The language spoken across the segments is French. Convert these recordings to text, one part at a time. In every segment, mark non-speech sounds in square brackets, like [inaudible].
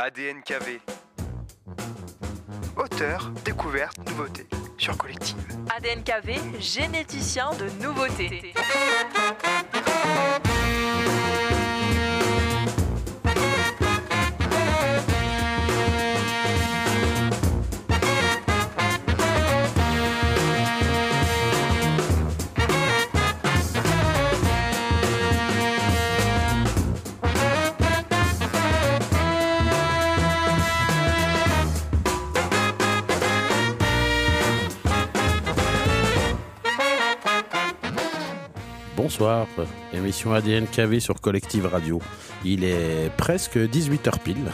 ADNKV. Auteur, découverte, nouveauté sur Collective. ADNKV, généticien de nouveautés. Bonsoir, émission ADN KV sur Collective Radio. Il est presque 18h pile.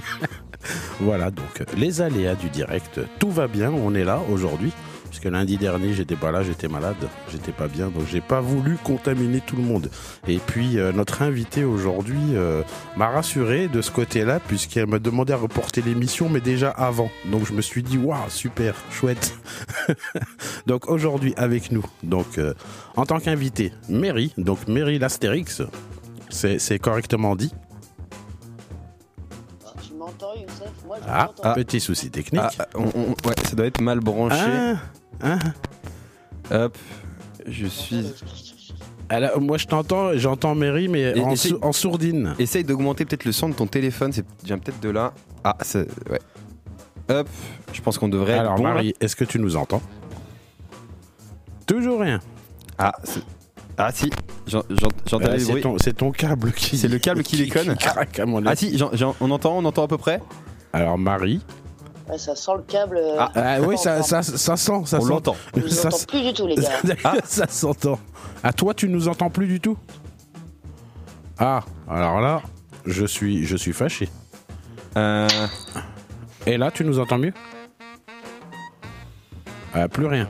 [laughs] voilà, donc les aléas du direct, tout va bien, on est là aujourd'hui. Puisque lundi dernier, j'étais pas là, j'étais malade, j'étais pas bien, donc j'ai pas voulu contaminer tout le monde. Et puis euh, notre invité aujourd'hui euh, m'a rassuré de ce côté-là, puisqu'elle m'a demandé à reporter l'émission, mais déjà avant. Donc je me suis dit, waouh, super, chouette. [laughs] donc aujourd'hui avec nous, donc euh, en tant qu'invité, Mary, donc Mary l'Astérix, c'est correctement dit? Tu m'entends, Youssef? Moi, je Ah, petit souci technique. Ah, on- on- ouais, ça doit être mal branché. Ah, ah. Hop, je suis. Alors, moi je t'entends, j'entends Mary, mais Et- en, et c'est- sou- en sourdine. Essaye d'augmenter peut-être le son de ton téléphone, c'est vient peut-être de là. Ah, ça, ouais. Hop, je pense qu'on devrait Alors être bon. là. Marie, est-ce que tu nous entends? Toujours rien. Ah, c'est- ah si, j'en- j'en- j'entends Euh, les c'est bruits. ton, c'est ton câble qui. C'est le câble qui déconne craque à mon Ah si, j'en- j'en- on entend, on entend à peu près? Alors Marie. Ouais, ça sent le câble. euh, Ah, Ah oui, ça, ça, ça sent, ça on sent. l'entend. Je vous ça, entends plus du tout, les gars. [laughs] Ah. ça [laughs] s'entend. À toi, tu nous entends plus du tout? Ah, alors là, je suis, je suis fâché. Euh, Et là, tu nous entends mieux? Euh, Plus rien.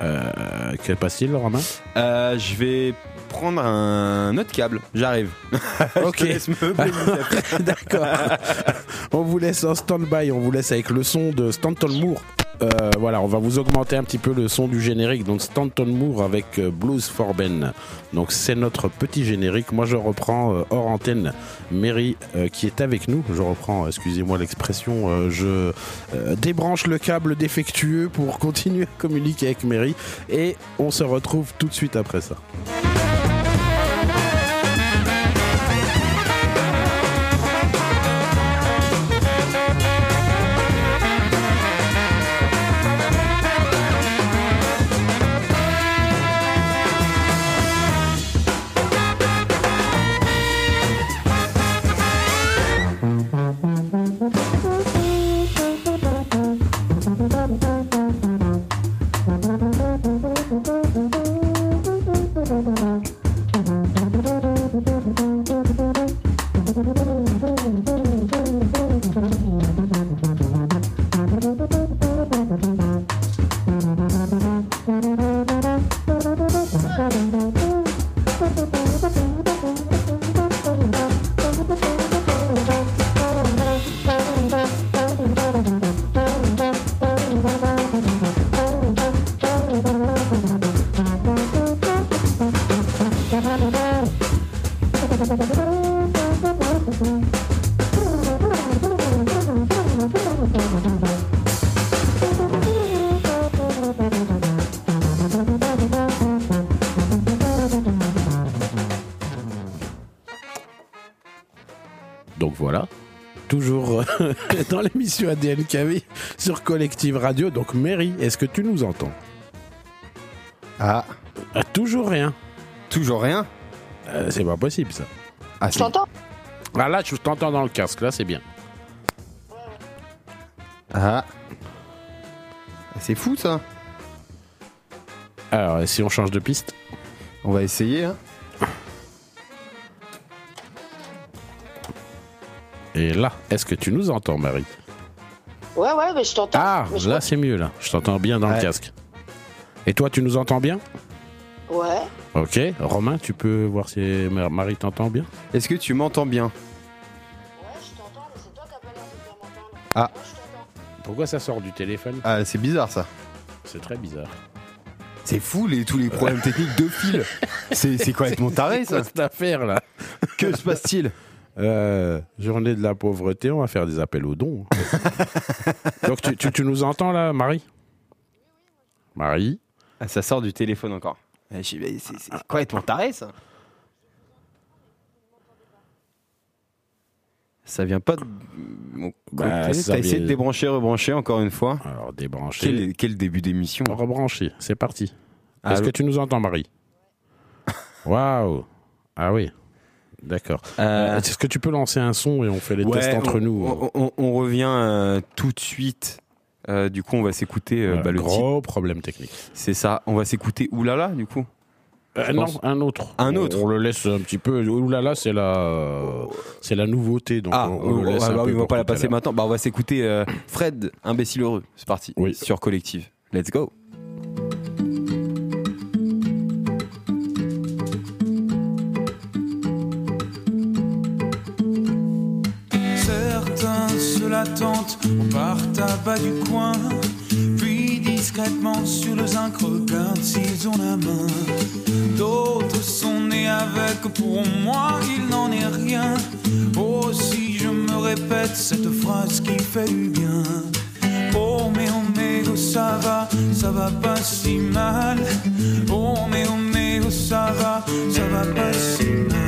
Euh, que passe-t-il, Romain euh, je vais prendre un autre câble. J'arrive. Ok. [laughs] Je te laisse me baigner. [laughs] D'accord. [laughs] on vous laisse en stand-by, on vous laisse avec le son de Stanton Moore. Euh, voilà, on va vous augmenter un petit peu le son du générique. Donc Stanton Moore avec euh, Blues for Ben. Donc c'est notre petit générique. Moi je reprends euh, hors antenne Mary qui est avec nous. Je reprends, excusez-moi l'expression, je débranche le câble défectueux pour [laughs] continuer à communiquer avec Mary. Et on se retrouve tout de suite après ça. [laughs] dans l'émission ADNKV sur Collective Radio. Donc Mary, est-ce que tu nous entends? Ah, Ah, Toujours rien. toujours rien? Euh, c'est pas possible ça. Ah, Tu c'est- t'entends? Ah là, je t'entends dans le casque. Là, c'est bien. Ah. C'est fou ça. Alors, si on change de piste? On va essayer. Hein. Et là, est-ce que tu nous entends, Marie Ouais, ouais, mais je t'entends. Ah, Mais je là, c'est mieux, là. Je t'entends bien dans le casque. Et toi, tu nous entends bien Ouais. Ok. Romain, tu peux voir si Mar- Marie t'entend bien Est-ce que tu m'entends bien? Ouais, je t'entends, mais c'est toi qui as pas l'air de bien m'entendre. Ah. Moi, je t'entends. Pourquoi ça sort du téléphone? Ah, c'est bizarre ça. C'est très bizarre. C'est fou les, tous les problèmes [laughs] techniques de fil. C'est c'est complètement taré ça. cette affaire là? Que se passe-t-il? Euh, journée de la pauvreté, on va faire des appels aux dons. [laughs] Donc tu, tu- tu nous entends là, Marie? Marie? Ah, ça sort du téléphone encore. Eh, C'est c'est complètement taré ça? Ça vient pas de mon Bah, T'as essayé de débrancher, rebrancher encore une fois? Alors débranché. Quel, quel début d'émission? Rebranché, c'est parti. Ah, Est-ce que tu nous entends, Marie? [laughs] Waouh Ah oui, d'accord. Euh, Est-ce que tu peux lancer un son et on fait les ouais, tests entre on, nous On, on- on revient euh, tout de suite. Euh, du coup, on va s'écouter euh, bah, le. Gros problème technique. C'est ça. On va s'écouter Oulala, du coup. Euh, non, un autre. Un autre. On, le laisse un petit peu. Là, c'est la, c'est la nouveauté. Donc Ah, on, le laisse ah, un bah peu oui, on va pas la passer maintenant. Bah, on va s'écouter euh, Fred, imbécile heureux. C'est parti. Oui. Sur Collective. Let's go. Se la tentent au bar tabac du coin, puis discrètement sur le zinc regardent s'ils ont la main. D'autres sont nés avec, pour moi il n'en est rien. Aussi je me répète cette phrase qui fait du bien. Oh mais oh mais oh ça va, ça va pas si mal. Oh mais oh mais oh ça va, ça va pas si mal,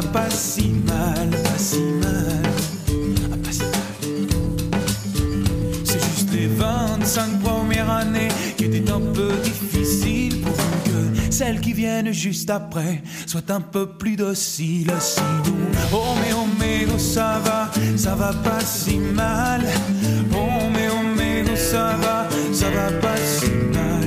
pas si mal, pas si mal. Ah, pas si mal. C'est juste les 25 premières années qui étaient un peu difficiles pour que celles qui viennent juste après soient un peu plus dociles. Sinon, oh mais oh mais oh ça va, ça va pas si mal. Oh mais oh mais oh ça va, ça va pas si mal,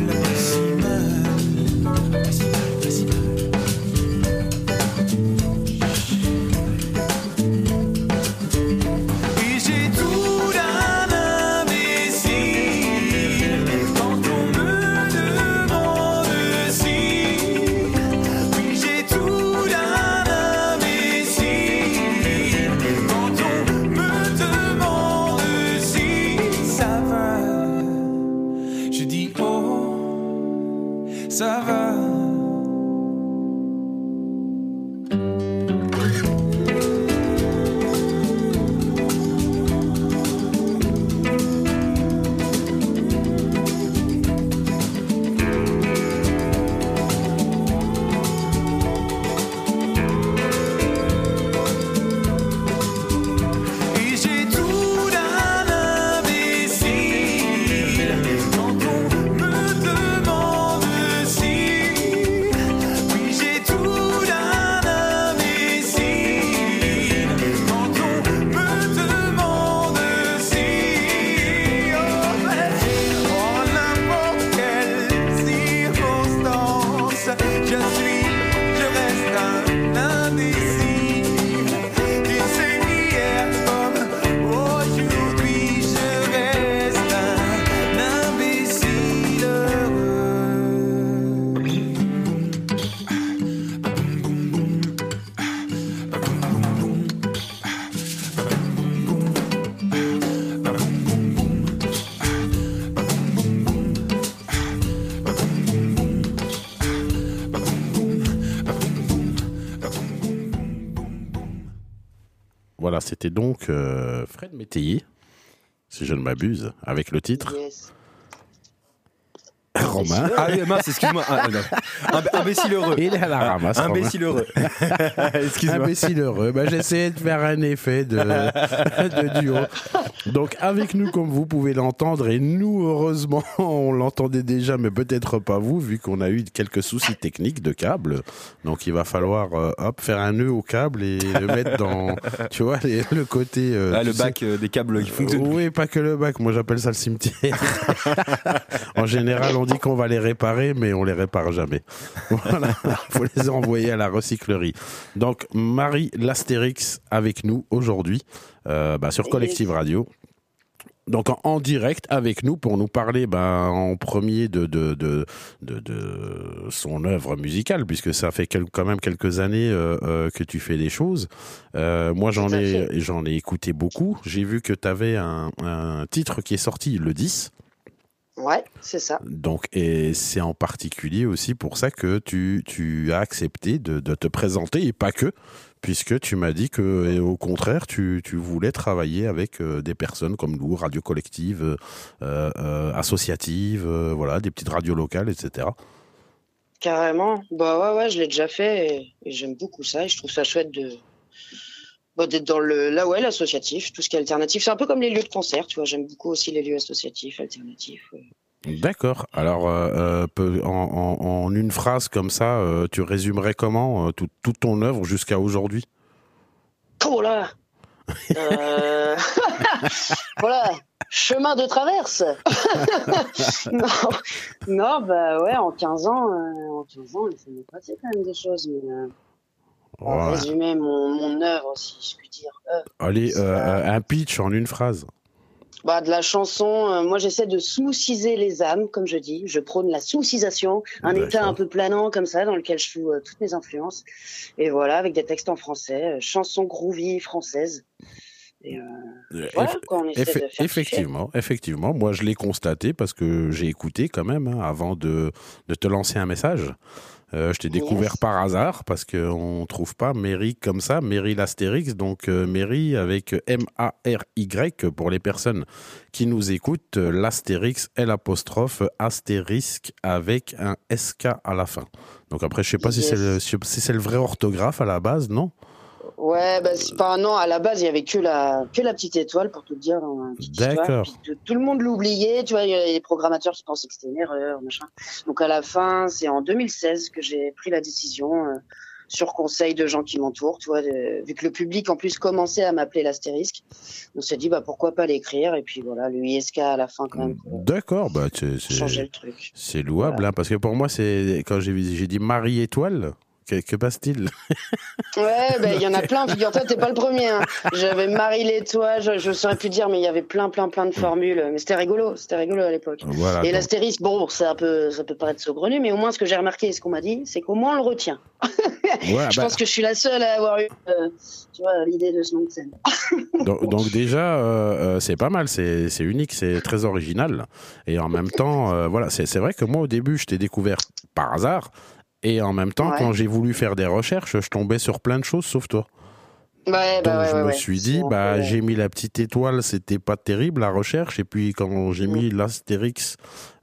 c'était donc euh, Fred Métayer, si je ne m'abuse, avec le titre. Romain. Ah oui, mince, excuse-moi. Ah, non. Imb- [laughs] imbécile heureux. Il est à la ramasse. Romain. Imbécile heureux. [laughs] [laughs] excuse-moi. Imbécile heureux. Bah, J'essayais de faire un effet de, de duo. Donc, avec nous, comme vous pouvez l'entendre, et nous, heureusement, on l'entendait déjà, mais peut-être pas vous, vu qu'on a eu quelques soucis techniques de câble. Donc, il va falloir, euh, hop, faire un nœud au câble et le mettre dans, tu vois, les- le côté. euh, Ah, le sais- bac euh, des câbles qui fonctionnent. oui, pas que le bac. Moi, j'appelle ça le cimetière. en général, on dit dit qu'on va les réparer, mais on les répare jamais. [laughs] Voilà, faut les envoyer à la recyclerie. Donc Marie Lastérix avec nous aujourd'hui euh, bah, sur Collective Radio. Donc en, en direct avec nous pour nous parler ben, en premier de, de, de, de, de son œuvre musicale, puisque ça fait quel- quand même quelques années euh, euh, que tu fais des choses. Euh, moi j'en ai, j'en ai écouté beaucoup. J'ai vu que tu avais un, un titre qui est sorti le 10. Ouais, c'est ça. Donc, et c'est en particulier aussi pour ça que tu, tu as accepté de, de te présenter et pas que, puisque tu m'as dit que, et au contraire, tu, tu voulais travailler avec euh, des personnes comme nous, radio collective, euh, euh, associative, euh, voilà, des petites radios locales, etc. Carrément. Bah ouais, ouais, je l'ai déjà fait et, et j'aime beaucoup ça et je trouve ça chouette de bah, d'être dans le là ouais l'associatif, tout ce qui est alternatif. C'est un peu comme les lieux de concert, tu vois. J'aime beaucoup aussi les lieux associatifs, alternatifs. ouais. D'accord. Alors, euh, euh, en, en- en une phrase comme ça, euh, tu résumerais comment euh, tout- toute ton œuvre jusqu'à aujourd'hui? Oh là? Euh, [laughs] Voilà, chemin de traverse. [laughs] non, non, bah ouais, en 15 ans, en 15 ans, il s'est passé quand même des choses. Mais, euh, Ouais. résumer mon, mon œuvre, si je puis dire. Allez, euh, euh, un pitch en une phrase. Bah, de la chanson, euh, moi j'essaie de smoothiser les âmes, comme je dis. Je prône la smoothisation, un état un peu planant comme ça, dans lequel je joue euh, toutes mes influences. Et voilà, avec des textes en français, euh, chansons groovy françaises. Et euh, Euh, voilà, eff- quoi, on Effe- de effectivement, effectivement. Moi, je l'ai constaté parce que j'ai écouté quand même hein, avant de, de te lancer un message. Euh, je t'ai découvert Yes. par hasard parce qu'on ne trouve pas Mary comme ça, Mary l'Astérix. Donc, euh, Mary avec M-A-R-Y pour les personnes qui nous écoutent. euh, L'Astérix, L apostrophe astérisque avec un SK à la fin. Donc, après, je sais pas si c'est le, si c'est le vrai orthographe à la base, non? Ouais, bah, c'est pas un an. À la base, il y avait que la, que la petite étoile, pour tout te dire. D'accord. Tout, tout le monde l'oubliait. Tu vois, il y a les programmateurs qui pensaient que c'était une erreur, machin. Donc, à la fin, c'est en 2016 que j'ai pris la décision, euh, sur conseil de gens qui m'entourent, tu vois, vu que le public, en plus, commençait à m'appeler l'astérisque. On s'est dit, bah, pourquoi pas l'écrire? Et puis, voilà, le ISK à la fin, quand même, pour D'accord, bah, c'est- c'est- changer le truc. C'est louable, hein, parce que pour moi, c'est quand j'ai j'ai dit Marie Étoile, que, que passe-t-il Ouais, ben il y en a [laughs] plein. Figure-toi, t'es pas le premier. hein. J'avais Marie l'étoile, je, je saurais plus dire, mais il y avait plein, plein, plein de formules. Mais c'était rigolo, c'était rigolo à l'époque. Voilà. Et l'astérisque, bon, c'est un peu, ça peut paraître saugrenu, mais au moins ce que j'ai remarqué et ce qu'on m'a dit, c'est qu'au moins on le retient. [laughs] voilà, je bah, pense que je suis la seule à avoir eu, euh, tu vois, l'idée de ce nom de scène. [laughs] donc, donc déjà, euh, euh, c'est pas mal, c'est unique, c'est très original. Et en même temps, euh, voilà, c'est vrai que moi, au début, je t'ai découvert par hasard. Et en même temps, Ouais. quand j'ai voulu faire des recherches, je tombais sur plein de choses sauf toi. Ouais, Donc bah ouais, je me suis dit, bah j'ai mis la petite étoile, c'était pas terrible la recherche. Et puis quand j'ai Mm. mis l'astérix,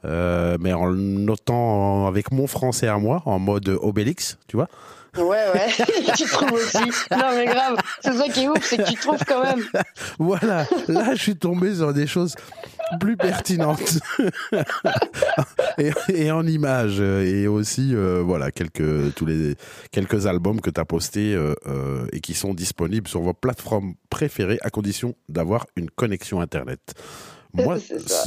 euh, mais en le notant avec mon français à moi, en mode Obélix, tu vois. Ouais, ouais. [laughs] tu trouves aussi. Non, mais grave. C'est ça qui est ouf, c'est que tu trouves quand même. [laughs] Voilà, là je suis tombé sur des choses plus pertinentes [laughs] et, et en images et aussi euh, voilà quelques tous les quelques albums que tu as postés euh, euh, et qui sont disponibles sur vos plateformes préférées à condition d'avoir une connexion internet. [laughs] Moi,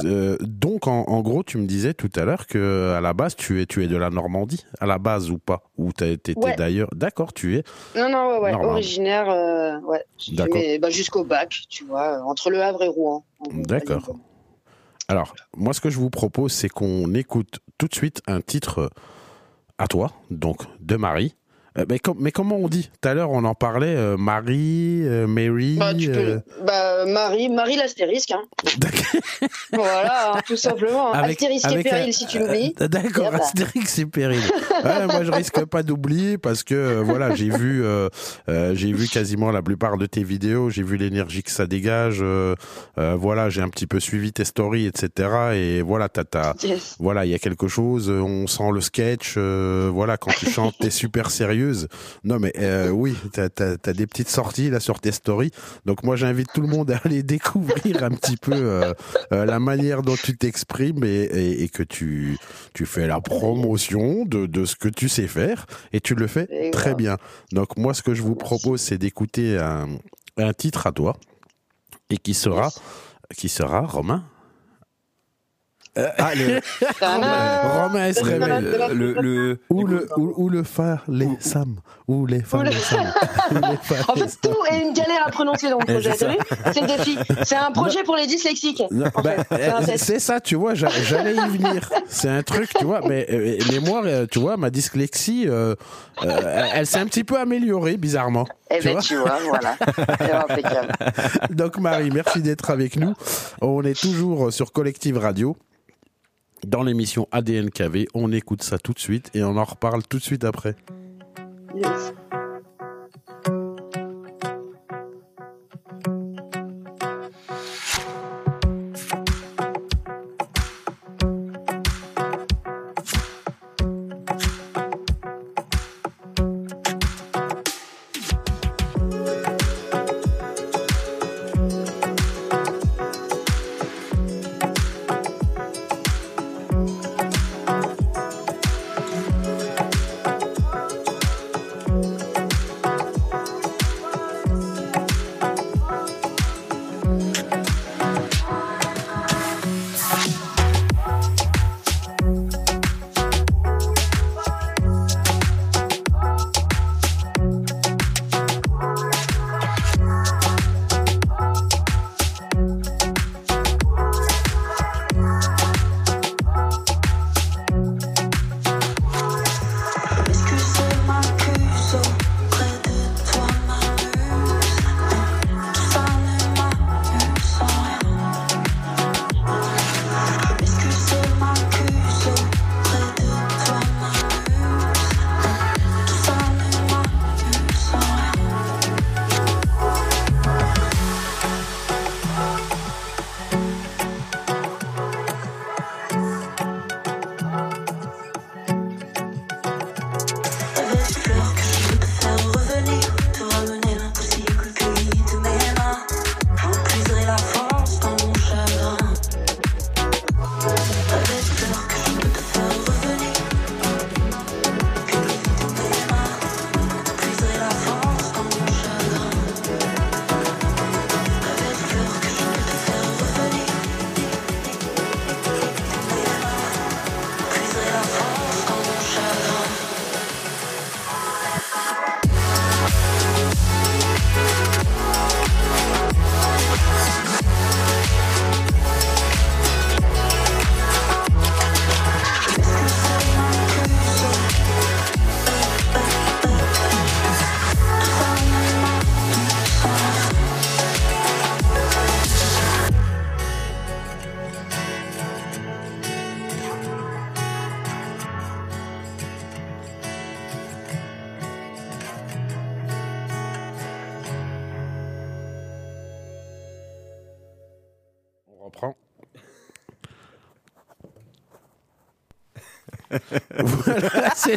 euh, donc en, en gros, tu me disais tout à l'heure que à la base tu es tu es de la Normandie, à la base ou pas, ou tu étais Ouais. d'ailleurs. D'accord, tu es. Non, non, ouais, ouais. Originaire, euh, ouais. Bah, jusqu'au bac, tu vois, euh, entre le Havre et Rouen. D'accord. Alors, moi, ce que je vous propose, c'est qu'on écoute tout de suite un titre à toi, donc de Marie. Euh, mais, com- mais comment on dit? Tout à l'heure, on en parlait, euh, Marie, euh, Mary. Bah, tu peux... bah, Marie, Marie l'astérisque, hein. voilà, hein, tout simplement. [laughs] hein. astérisque avec et péril, un- si tu l'oublies. D'accord. Astérix et Péril. Ouais, moi, je risque pas d'oublier parce que voilà, j'ai vu, j'ai vu quasiment la plupart de tes vidéos. J'ai vu l'énergie que ça dégage. voilà, j'ai un petit peu suivi tes stories, etc. Et voilà, Yes. voilà, il y a quelque chose, on sent le sketch, voilà, quand tu chantes, t'es super sérieuse. Non, mais euh, oui, t'as as, des petites sorties là sur tes stories. Donc moi, j'invite tout le monde à aller [laughs] découvrir un petit peu euh, euh, la manière dont tu t'exprimes et, et, et que tu, tu fais la promotion de, de ce que tu sais faire et tu le fais très bien. Donc moi, ce que je vous propose, c'est d'écouter un, un titre à toi et qui sera, qui sera Romain. Ah, le, Tadam. Romain se Le- réveille. le, le, le- Ou le, ou, ou le phare, les Sam? Ou les phares, [laughs] En fait, tout est une galère à prononcer dans le Eh, projet. c'est le défi. C'est un projet pour les dyslexiques. Non, en bah, fait. C'est ça, tu vois, j'a- j'allais y venir. C'est un truc, tu vois, mais, euh, moi, euh, tu vois, ma dyslexie, euh, euh, elle s'est un petit peu améliorée, bizarrement. Eh tu ben, vois tu vois, voilà. Impeccable. [laughs] Donc Marie, merci d'être avec nous. On est toujours sur Collective Radio. Dans l'émission ADN KV, on écoute ça tout de suite et on en reparle tout de suite après. Yes.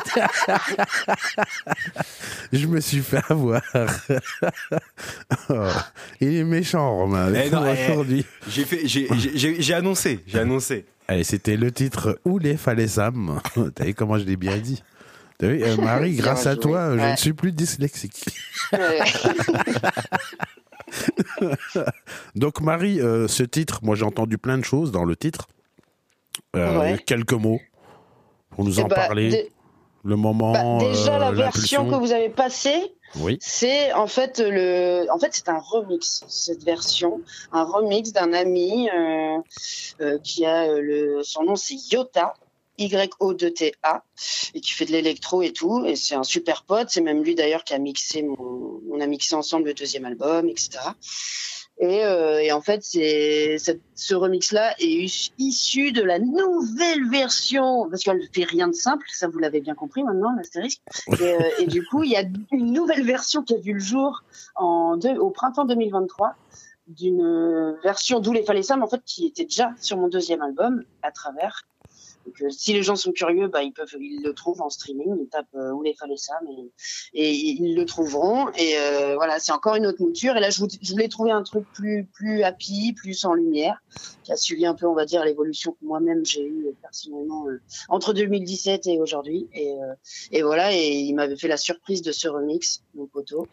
[laughs] Je me suis fait avoir. [laughs] Oh, il est méchant, Romain, avec Eh eh. aujourd'hui. j'ai fait, j'ai, j'ai- j'ai, j'ai annoncé, j'ai annoncé. Allez, c'était le titre Où les fallait Sam? [laughs] T'as vu comment je l'ai bien dit T'as vu, euh, Marie, grâce à toi, je ne suis plus dyslexique. Ouais. Donc Marie, euh, ce titre, moi j'ai entendu plein de choses dans le titre. Euh, Ouais. Quelques mots pour nous Eh en bah, parler. Le moment. bah, déjà, la euh, version que vous avez passée, Oui. c'est en fait le, en fait c'est un remix cette version, un remix d'un ami euh, euh, qui a le, son nom c'est Yota. Y-O-2-T-A et qui fait de l'électro et tout et c'est un super pote c'est même lui d'ailleurs qui a mixé mon on a mixé ensemble le deuxième album etc et, euh, et en fait c'est ce remix là est is- issu de la nouvelle version parce qu'elle fait rien de simple ça vous l'avez bien compris maintenant l'astérisque et, euh, et du coup, il y a une nouvelle version qui a vu le jour en deux- au printemps 2023 d'une euh, version d'où les fallait en fait qui était déjà sur mon deuxième album à travers. Donc, euh, si les gens sont curieux, bah, ils peuvent, ils le trouvent en streaming. Ils tapent euh, où les fallait Sam et, et ils le trouveront. Et euh, voilà, c'est encore une autre mouture. Et là, je, vou- je voulais trouver un truc plus, plus happy, plus en lumière, qui a suivi un peu, on va dire, l'évolution que moi-même j'ai eue euh, personnellement euh, entre 2017 et aujourd'hui. Et, euh, et voilà, et il m'avait fait la surprise de ce remix, mon poteau,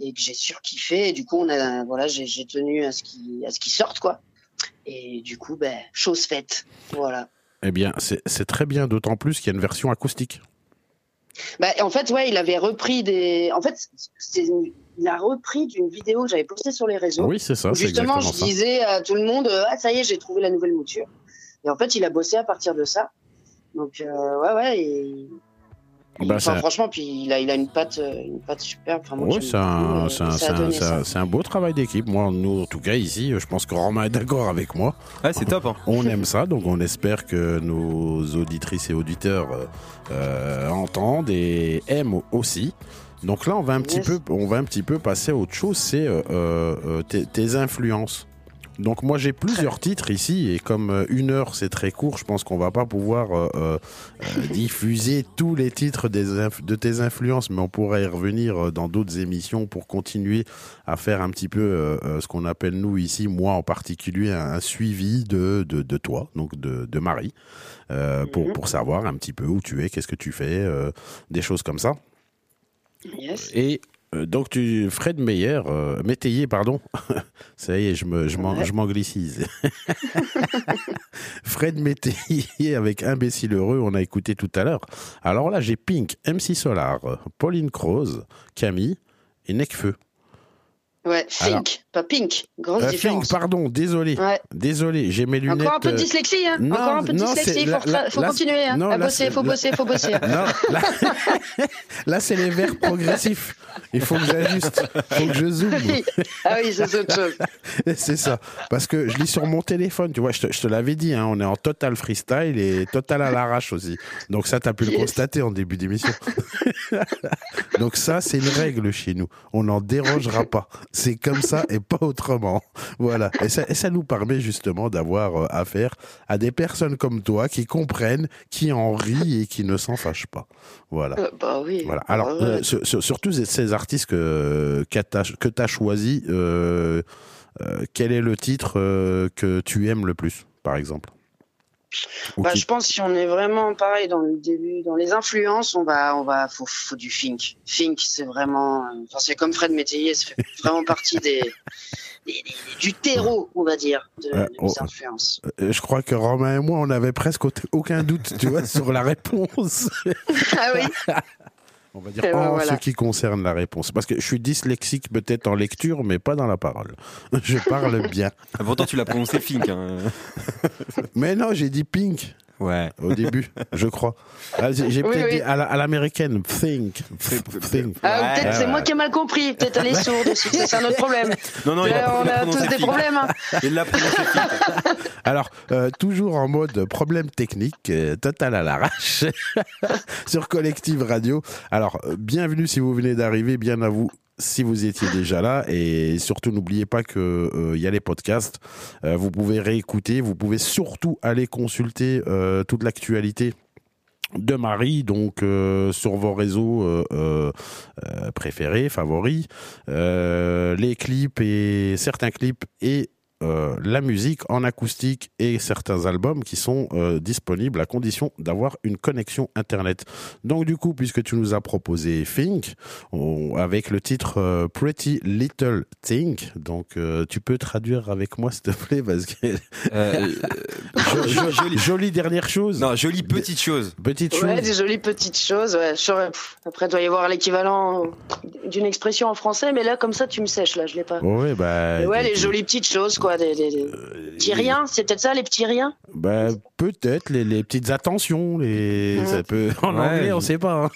et que j'ai surkiffé. Et du coup, on a, voilà, j'ai tenu à ce qu'il à ce qu'il sorte, quoi. Et du coup, ben, chose faite. Voilà. Eh bien, c'est très bien, d'autant plus qu'il y a une version acoustique. Bah, en fait, ouais, il avait repris des. En fait, il a repris d'une vidéo que j'avais postée sur les réseaux. Oui, c'est ça, justement, je ça. disais à tout le monde euh, Ah, ça y est, j'ai trouvé la nouvelle mouture. Et en fait, il a bossé à partir de ça. Donc, euh, ouais, ouais. Et... Enfin, c'est- franchement, puis il a, il a une patte, euh, une patte superbe. Enfin, Oui, c'est un, euh, c'est un- ça c'est a un- un- beau travail d'équipe. Moi, nous, en tout cas, ici, je pense que Romain est d'accord avec moi. Ah, c'est top. Hein. [laughs] On aime ça, donc on espère que nos auditrices et auditeurs euh, euh, entendent et aiment aussi. Donc là, on va un petit Yes. peu, on va un petit peu passer à autre chose. C'est euh, euh, tes, tes influences. Donc moi j'ai plusieurs titres ici et comme euh, une heure c'est très court, je pense qu'on va pas pouvoir euh, euh, [laughs] diffuser tous les titres des de tes influences, mais on pourrait y revenir dans d'autres émissions pour continuer à faire un petit peu euh, ce qu'on appelle nous ici, moi en particulier, un, un suivi de, de, de toi, donc de, de Marie, pour, Mhm. pour savoir un petit peu où tu es, qu'est-ce que tu fais, des choses comme ça. Yes. Et donc tu Fred Meyer, euh, Métayer, pardon. [laughs] Ça y est, je me je m'anglicise. [laughs] Fred Métayer avec Imbécile heureux, on a écouté tout à l'heure. Alors là, j'ai Pink, MC Solar, Pauline Croze, Camille et Necfeu. Ouais, Fink, pas Pink. Grosse Euh, différence. Pink, pardon, désolé. Ouais. Désolé, j'ai mes lunettes. Encore un peu de euh, dyslexie, hein non, Encore un peu de non, dyslexie, faut, là- faut continuer, hein non, à bosser, faut bosser, faut [laughs] bosser. Non, [laughs] là, c'est les verbes progressifs. Il faut que j'ajuste, faut que je zoome. [laughs] ah oui, c'est autre chose. C'est ça. Parce que je lis sur mon téléphone, tu vois, je te, je te l'avais dit, hein, on est en total freestyle et total à l'arrache aussi. Donc ça, tu as pu le constater en début d'émission. Donc ça, c'est une règle chez nous. On n'en dérogera pas. C'est comme ça et pas autrement. Voilà. Et ça, et ça nous permet justement d'avoir euh, affaire à des personnes comme toi qui comprennent, qui en rient et qui ne s'en fâchent pas. Voilà. Euh, bah oui. Voilà. Alors, Ouais. euh, sur- sur- surtout ces- artistes que, que tu as choisi, euh, quel est le titre que tu aimes le plus, par exemple? Bah, je pense si on est vraiment pareil dans le début, dans les influences, on va, on va, faut, faut du Fink. Fink, c'est vraiment, euh, enfin, c'est comme Fred Métayer, ça fait [laughs] vraiment partie des, des- des- du terreau, on va dire, de, Euh, de oh. mes influences. Euh, Je crois que Romain et moi, on avait presque au- aucun doute, tu vois, [laughs] sur la réponse. ah oui? [laughs] On va dire ben, en voilà. ce qui concerne la réponse. Parce que je suis dyslexique peut-être en lecture, mais pas dans la parole. [laughs] Je parle bien. Ah, Pourtant, tu l'as prononcé Fink. Hein. Mais non, j'ai dit pink Ouais. au début, je crois. Ah, J'ai Oui, peut-être oui. dit à la- à l'américaine, think. think. Ah, Ouais, peut-être c'est ouais. moi qui ai mal compris. Peut-être elle est sourde aussi. Ça, c'est un autre problème. Non, non, il a, on il a a tous des problèmes. hein. Il l'a prononcé. [laughs] Alors, euh, toujours en mode problème technique, euh, total à l'arrache, [laughs] sur Collective Radio. Alors, euh, bienvenue si vous venez d'arriver, bien à vous si vous étiez déjà là et surtout n'oubliez pas que euh, y a les podcasts. Euh, vous pouvez réécouter vous pouvez surtout aller consulter euh, toute l'actualité de Marie, donc sur vos réseaux préférés, favoris, les clips et certains clips et euh, la musique en acoustique et certains albums qui sont euh, disponibles à condition d'avoir une connexion internet. Donc du coup, puisque tu nous as proposé Think on- avec le titre euh, Pretty Little Thing, donc euh, tu peux traduire avec moi s'il te plaît parce que Euh, [laughs] Jo- [laughs] jo- jolie, jolie dernière chose. non, jolie petite chose. Petite Ouais, chose. des jolies petites choses. Ouais. Après, il doit y avoir l'équivalent d'une expression en français, mais là, comme ça, tu me sèches. Là, je l'ai pas. Ouais, bah, Mais ouais, les jolies petites choses, quoi. Des, des, des petits riens. C'est peut-être ça, les petits riens. Bah, peut-être les, les petites attentions, les Ouais. ça peut [laughs] en Ouais, anglais, on je- sait pas. hein.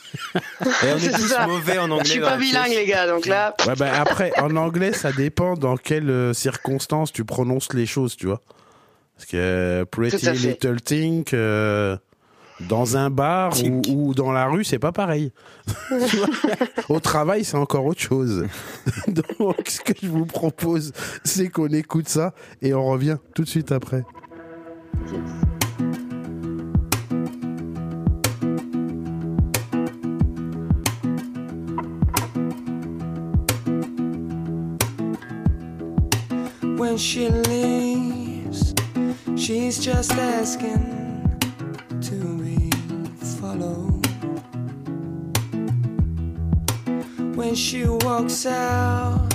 Et on [laughs] est tous ça. mauvais en anglais. Je suis pas bilingue, les gars. Donc là, Ouais, bah, après, en anglais, ça dépend dans quelles euh, circonstances tu prononces les choses, tu vois. Parce que euh, Pretty. Little Thing, euh, dans un bar ou, dans la rue, c'est pas pareil. [laughs] Au travail, c'est encore autre chose. [laughs] Donc, ce que je vous propose, c'est qu'on écoute ça et on revient tout de suite après. when she leaves, she's just asking hollow. When she walks out,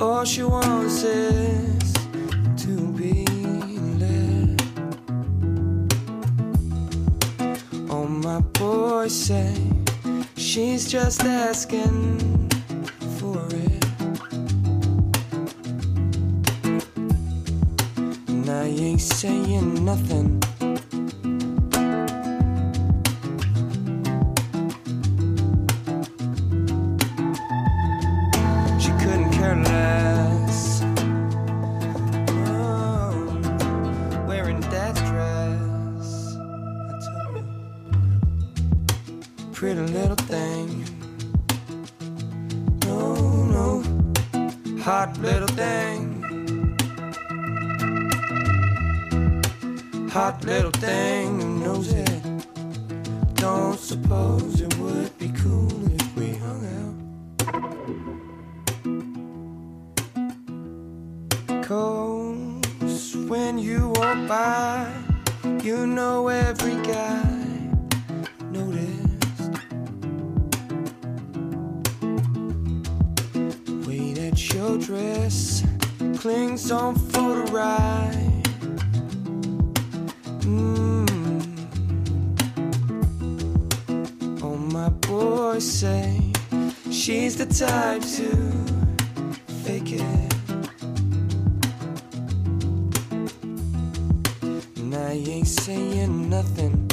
all she wants is to be led. All my boys say she's just asking for it. And I ain't saying nothing. Boys say she's the type to fake it. And I ain't saying nothing.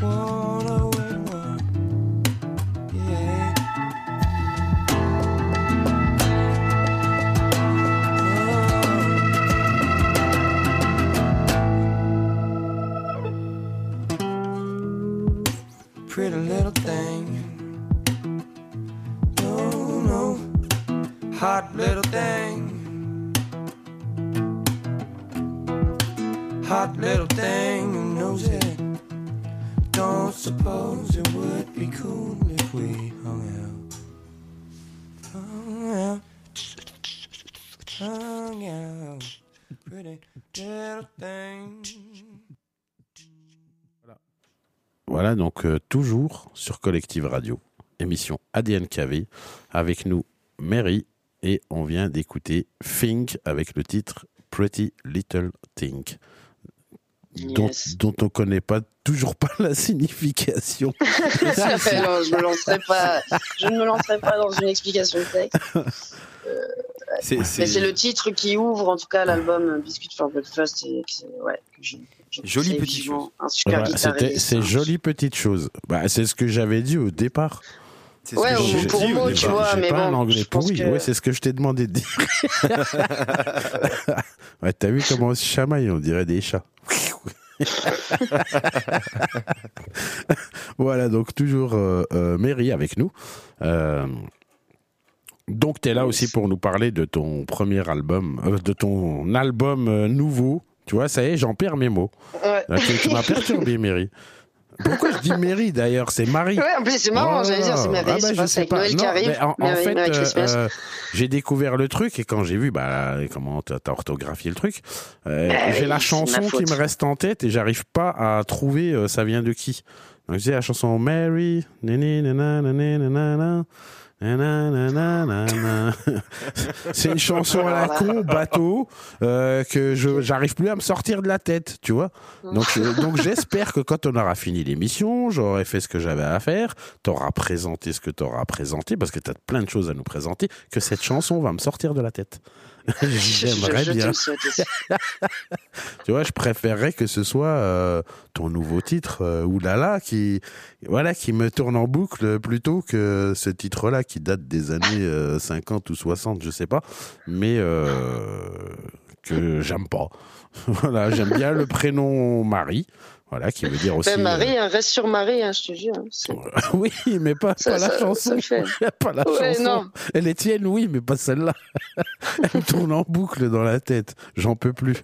One Voilà, donc euh, toujours sur Collective Radio, émission ADNKV, avec nous Mary, et on vient d'écouter Think avec le titre Pretty Little Thing, dont, Yes. dont on connaît pas toujours pas la signification. non, [laughs] je me lancerai pas. Je ne me lancerai pas dans une explication de texte. Mais c'est le titre qui ouvre en tout cas l'album Biscuit for Breakfast et que c'est- ouais, que j'ai- j'ai Jolie petite chose. C'est jolie petite chose. Bah, c'est ce que j'avais dit au départ. c'est ce que ou j'ai pour dit au moi, départ. tu vois, J'ai mais pas bon, un anglais je pense pourri. que- Ouais, c'est ce que je t'ai demandé de dire. [laughs] ouais, T'as vu comment on se chamaille On dirait des chats. [laughs] voilà, donc toujours euh, euh, Mary avec nous. Euh, donc tu es là aussi pour nous parler de ton premier album, euh, de ton album euh, nouveau. Tu vois, ça y est, j'en perds mes mots. Ouais. Là, tu tu m'as perturbé, [laughs] Mary. Pourquoi je dis Mary d'ailleurs? C'est Marie. Ouais, en plus, c'est marrant, j'allais dire, c'est Ah, merveilleux. bah, je sais pas. Noël qui Non, arrive. mais en, fait, euh, euh, j'ai découvert le truc et quand j'ai vu bah, comment t'as orthographié le truc, euh, Bah j'ai oui, la chanson ma qui me reste en tête et j'arrive pas à trouver euh, ça vient de qui. Donc j'ai la chanson Mary, nini, nana, nana, [laughs] c'est une chanson à la con, bateau, euh, que je j'arrive plus à me sortir de la tête, tu vois. Donc, euh, donc j'espère que quand on aura fini l'émission, j'aurai fait ce que j'avais à faire, t'auras présenté ce que t'auras présenté, parce que t'as plein de choses à nous présenter, que cette chanson va me sortir de la tête. [laughs] J'aimerais bien. [laughs] Tu vois, je préférerais que ce soit euh, ton nouveau titre, euh, Oulala, qui, voilà, qui me tourne en boucle plutôt que ce titre-là qui date des années euh, 50 ou 60, je sais pas, mais euh, que j'aime pas. [laughs] voilà, j'aime bien le prénom Marie, voilà, qui veut dire aussi. Ben, Marie, hein, reste sur Marie, hein, je te jure. hein, euh, [laughs] oui, mais pas, Ça- pas la chanson. fait. [laughs] pas la Ouais, chanson. non. Elle est tienne, oui, mais pas celle-là. [laughs] Elle me tourne en boucle dans la tête. J'en peux plus.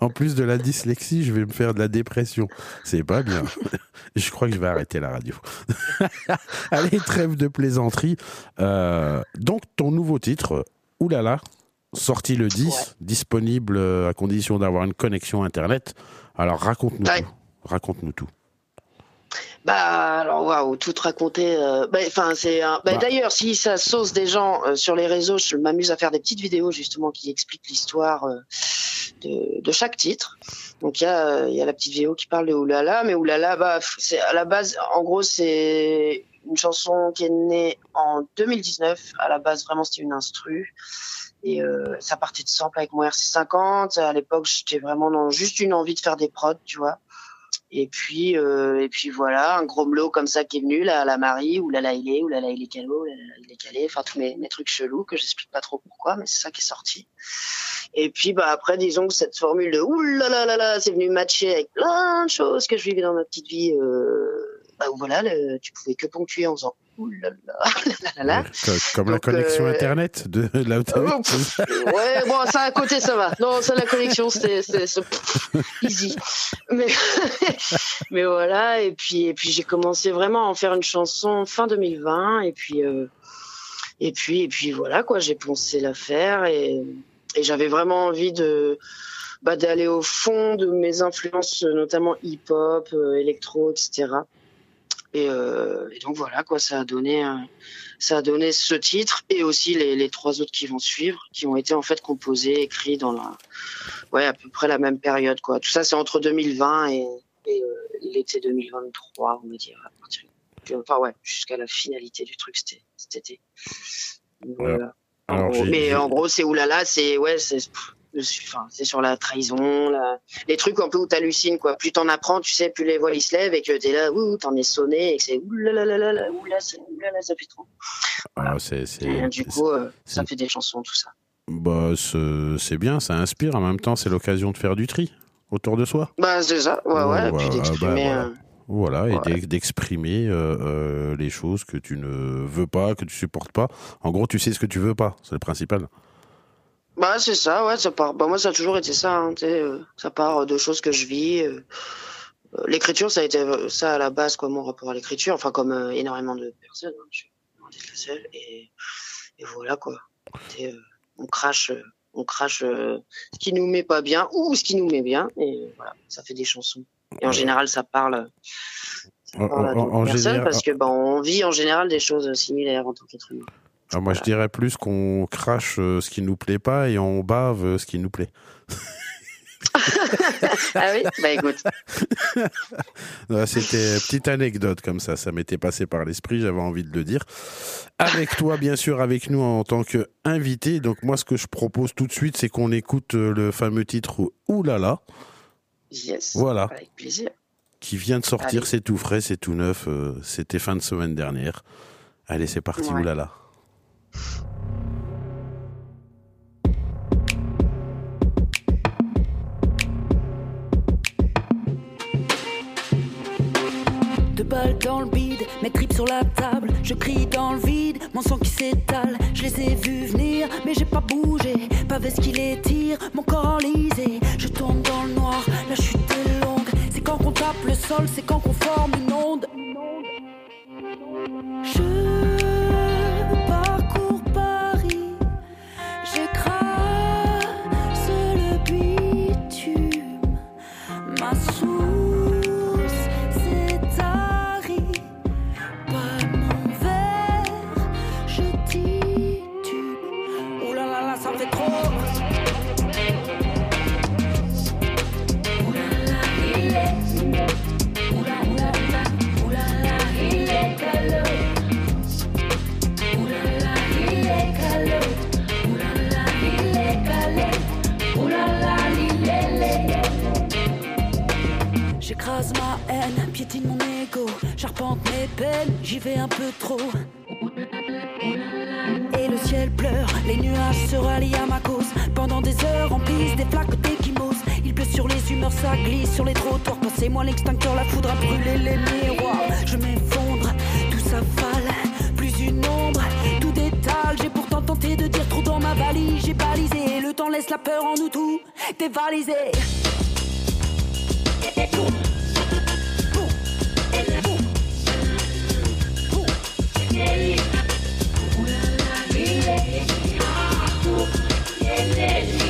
en plus de la dyslexie, je vais me faire de la dépression. C'est pas bien. Je crois que je vais arrêter la radio. Allez, trêve de plaisanterie. Euh, donc, ton nouveau titre, Oulala, sorti le 10, Ouais. disponible euh, à condition d'avoir une connexion Internet. Alors, raconte-nous Ouais. tout. Raconte-nous tout. Bah alors waouh, tout raconter. euh, bah, c'est. un- Bah, Bah. D'ailleurs, si ça sauce des gens euh, sur les réseaux, je m'amuse à faire des petites vidéos justement qui expliquent l'histoire euh, de, de chaque titre. Donc il y a il y a la petite vidéo qui parle de Oulala, mais Oulala, bah c'est à la base, en gros c'est une chanson qui est née en 2019. À la base vraiment c'était une instru. Et euh, ça partait de sample avec mon RC50. À l'époque, j'étais vraiment dans juste une envie de faire des prods, tu vois. Et puis, euh, et puis voilà, un gros melot comme ça qui est venu, là, la Marie, ou la la il est, ou la la il est ou la la il est calé, enfin tous mes, trucs chelous que j'explique pas trop pourquoi, mais c'est ça qui est sorti. Et puis bah après, disons que cette formule de oulala là là, c'est venu matcher avec plein de choses que je vivais dans ma petite vie. Euh, bah voilà, le- tu pouvais que ponctuer en faisant là là [laughs] là. Co- Comme la connexion euh, Internet de [laughs] t'habites. Oh, ouais, bon, ça à côté, ça va. Non, ça, la connexion, c'était, easy. Mais, [laughs] mais voilà. Et puis, et puis, j'ai commencé vraiment à en faire une chanson fin 2020. Et puis, euh, et puis, et puis, voilà, quoi. J'ai poncé l'affaire et, et j'avais vraiment envie de, bah, d'aller au fond de mes influences, notamment hip-hop, euh, électro, etc. Et, euh, et donc voilà, quoi. Ça a donné, un- ça a donné ce titre et aussi les, les trois autres qui vont suivre, qui ont été en fait composés, écrits dans la, ouais, à peu près la même période, quoi. Tout ça, c'est entre 2020 et, et, euh, l'été 2023, on va dire. À partir enfin, ouais, jusqu'à la finalité du truc, c'était cet été. Voilà. En gros. mais en gros, c'est oulala, c'est, ouais, c'est, enfin, c'est sur la trahison, la- les trucs un peu où t'hallucines, quoi. Plus t'en apprends, tu sais, plus les voiles ils se lèvent et que t'es là, ouh, t'en es sonné et que c'est oulala, oulala, oulala, ça fait trop. Ah, c'est, c'est, Et du coup, euh, ça fait des chansons, tout ça. bah, c'est, bien, ça inspire. En même temps, c'est l'occasion de faire du tri autour de soi. Bah, c'est ça, ouais, Ouais, ouais, et voilà, puis d'exprimer. bah, voilà. euh, Voilà, et Ouais. d'exprimer euh, euh, les choses que tu ne veux pas, que tu supportes pas. En gros, tu sais ce que tu veux pas, c'est le principal. Bah, c'est ça, ouais, ça part. Bah, moi, ça a toujours été ça, hein, euh, ça part de choses que je vis. euh, euh, L'écriture, ça a été euh, ça à la base, quoi, mon rapport à l'écriture. Enfin, comme euh, énormément de personnes, hein, je suis la seule. Et, et voilà, quoi. Euh, on crache, euh, on crache euh, ce qui nous met pas bien ou ce qui nous met bien. Et voilà, ça fait des chansons. Et en général, ça parle, En, parle à en- d'autres en personnes général, parce que, bah, on vit en général des choses similaires en tant qu'être humain. Ah, moi, je dirais plus qu'on crache euh, ce qui nous plaît pas et on bave euh, ce qui nous plaît. [laughs] ah oui, bah écoute. [laughs] C'était une petite anecdote comme ça, ça m'était passé par l'esprit, j'avais envie de le dire. Avec toi, bien sûr, avec nous en tant qu'invité. Donc moi, ce que je propose tout de suite, c'est qu'on écoute euh, le fameux titre Oulala, Yes. Voilà. Avec plaisir. qui vient de sortir, c'est tout frais, c'est tout neuf, euh, c'était fin de semaine dernière. Allez, c'est parti, Ouais. Oulala. Balles dans le bide, mes tripes sur la table, je crie dans le vide, mon sang qui s'étale, je les ai vus venir, mais j'ai pas bougé, pas ce qui les tire, mon corps enlisé, je tourne dans le noir, la chute est longue, c'est quand qu'on tape le sol, c'est quand qu'on forme une onde. Je J'écrase ma haine, piétine mon ego, j'arpente mes peines, j'y vais un peu trop. Et le ciel pleure, les nuages se rallient à ma cause. Pendant des heures remplissent des flaques d'échymose. Il pleut sur les humeurs, ça glisse sur les trottoirs. Passez-moi l'extincteur, la foudre a brûlé les miroirs. Je m'effondre, tout s'affale, plus une ombre, tout détale. J'ai pourtant tenté de dire trop dans ma valise, j'ai balisé. Le temps laisse la peur en nous tout dévalisé. Je Yes.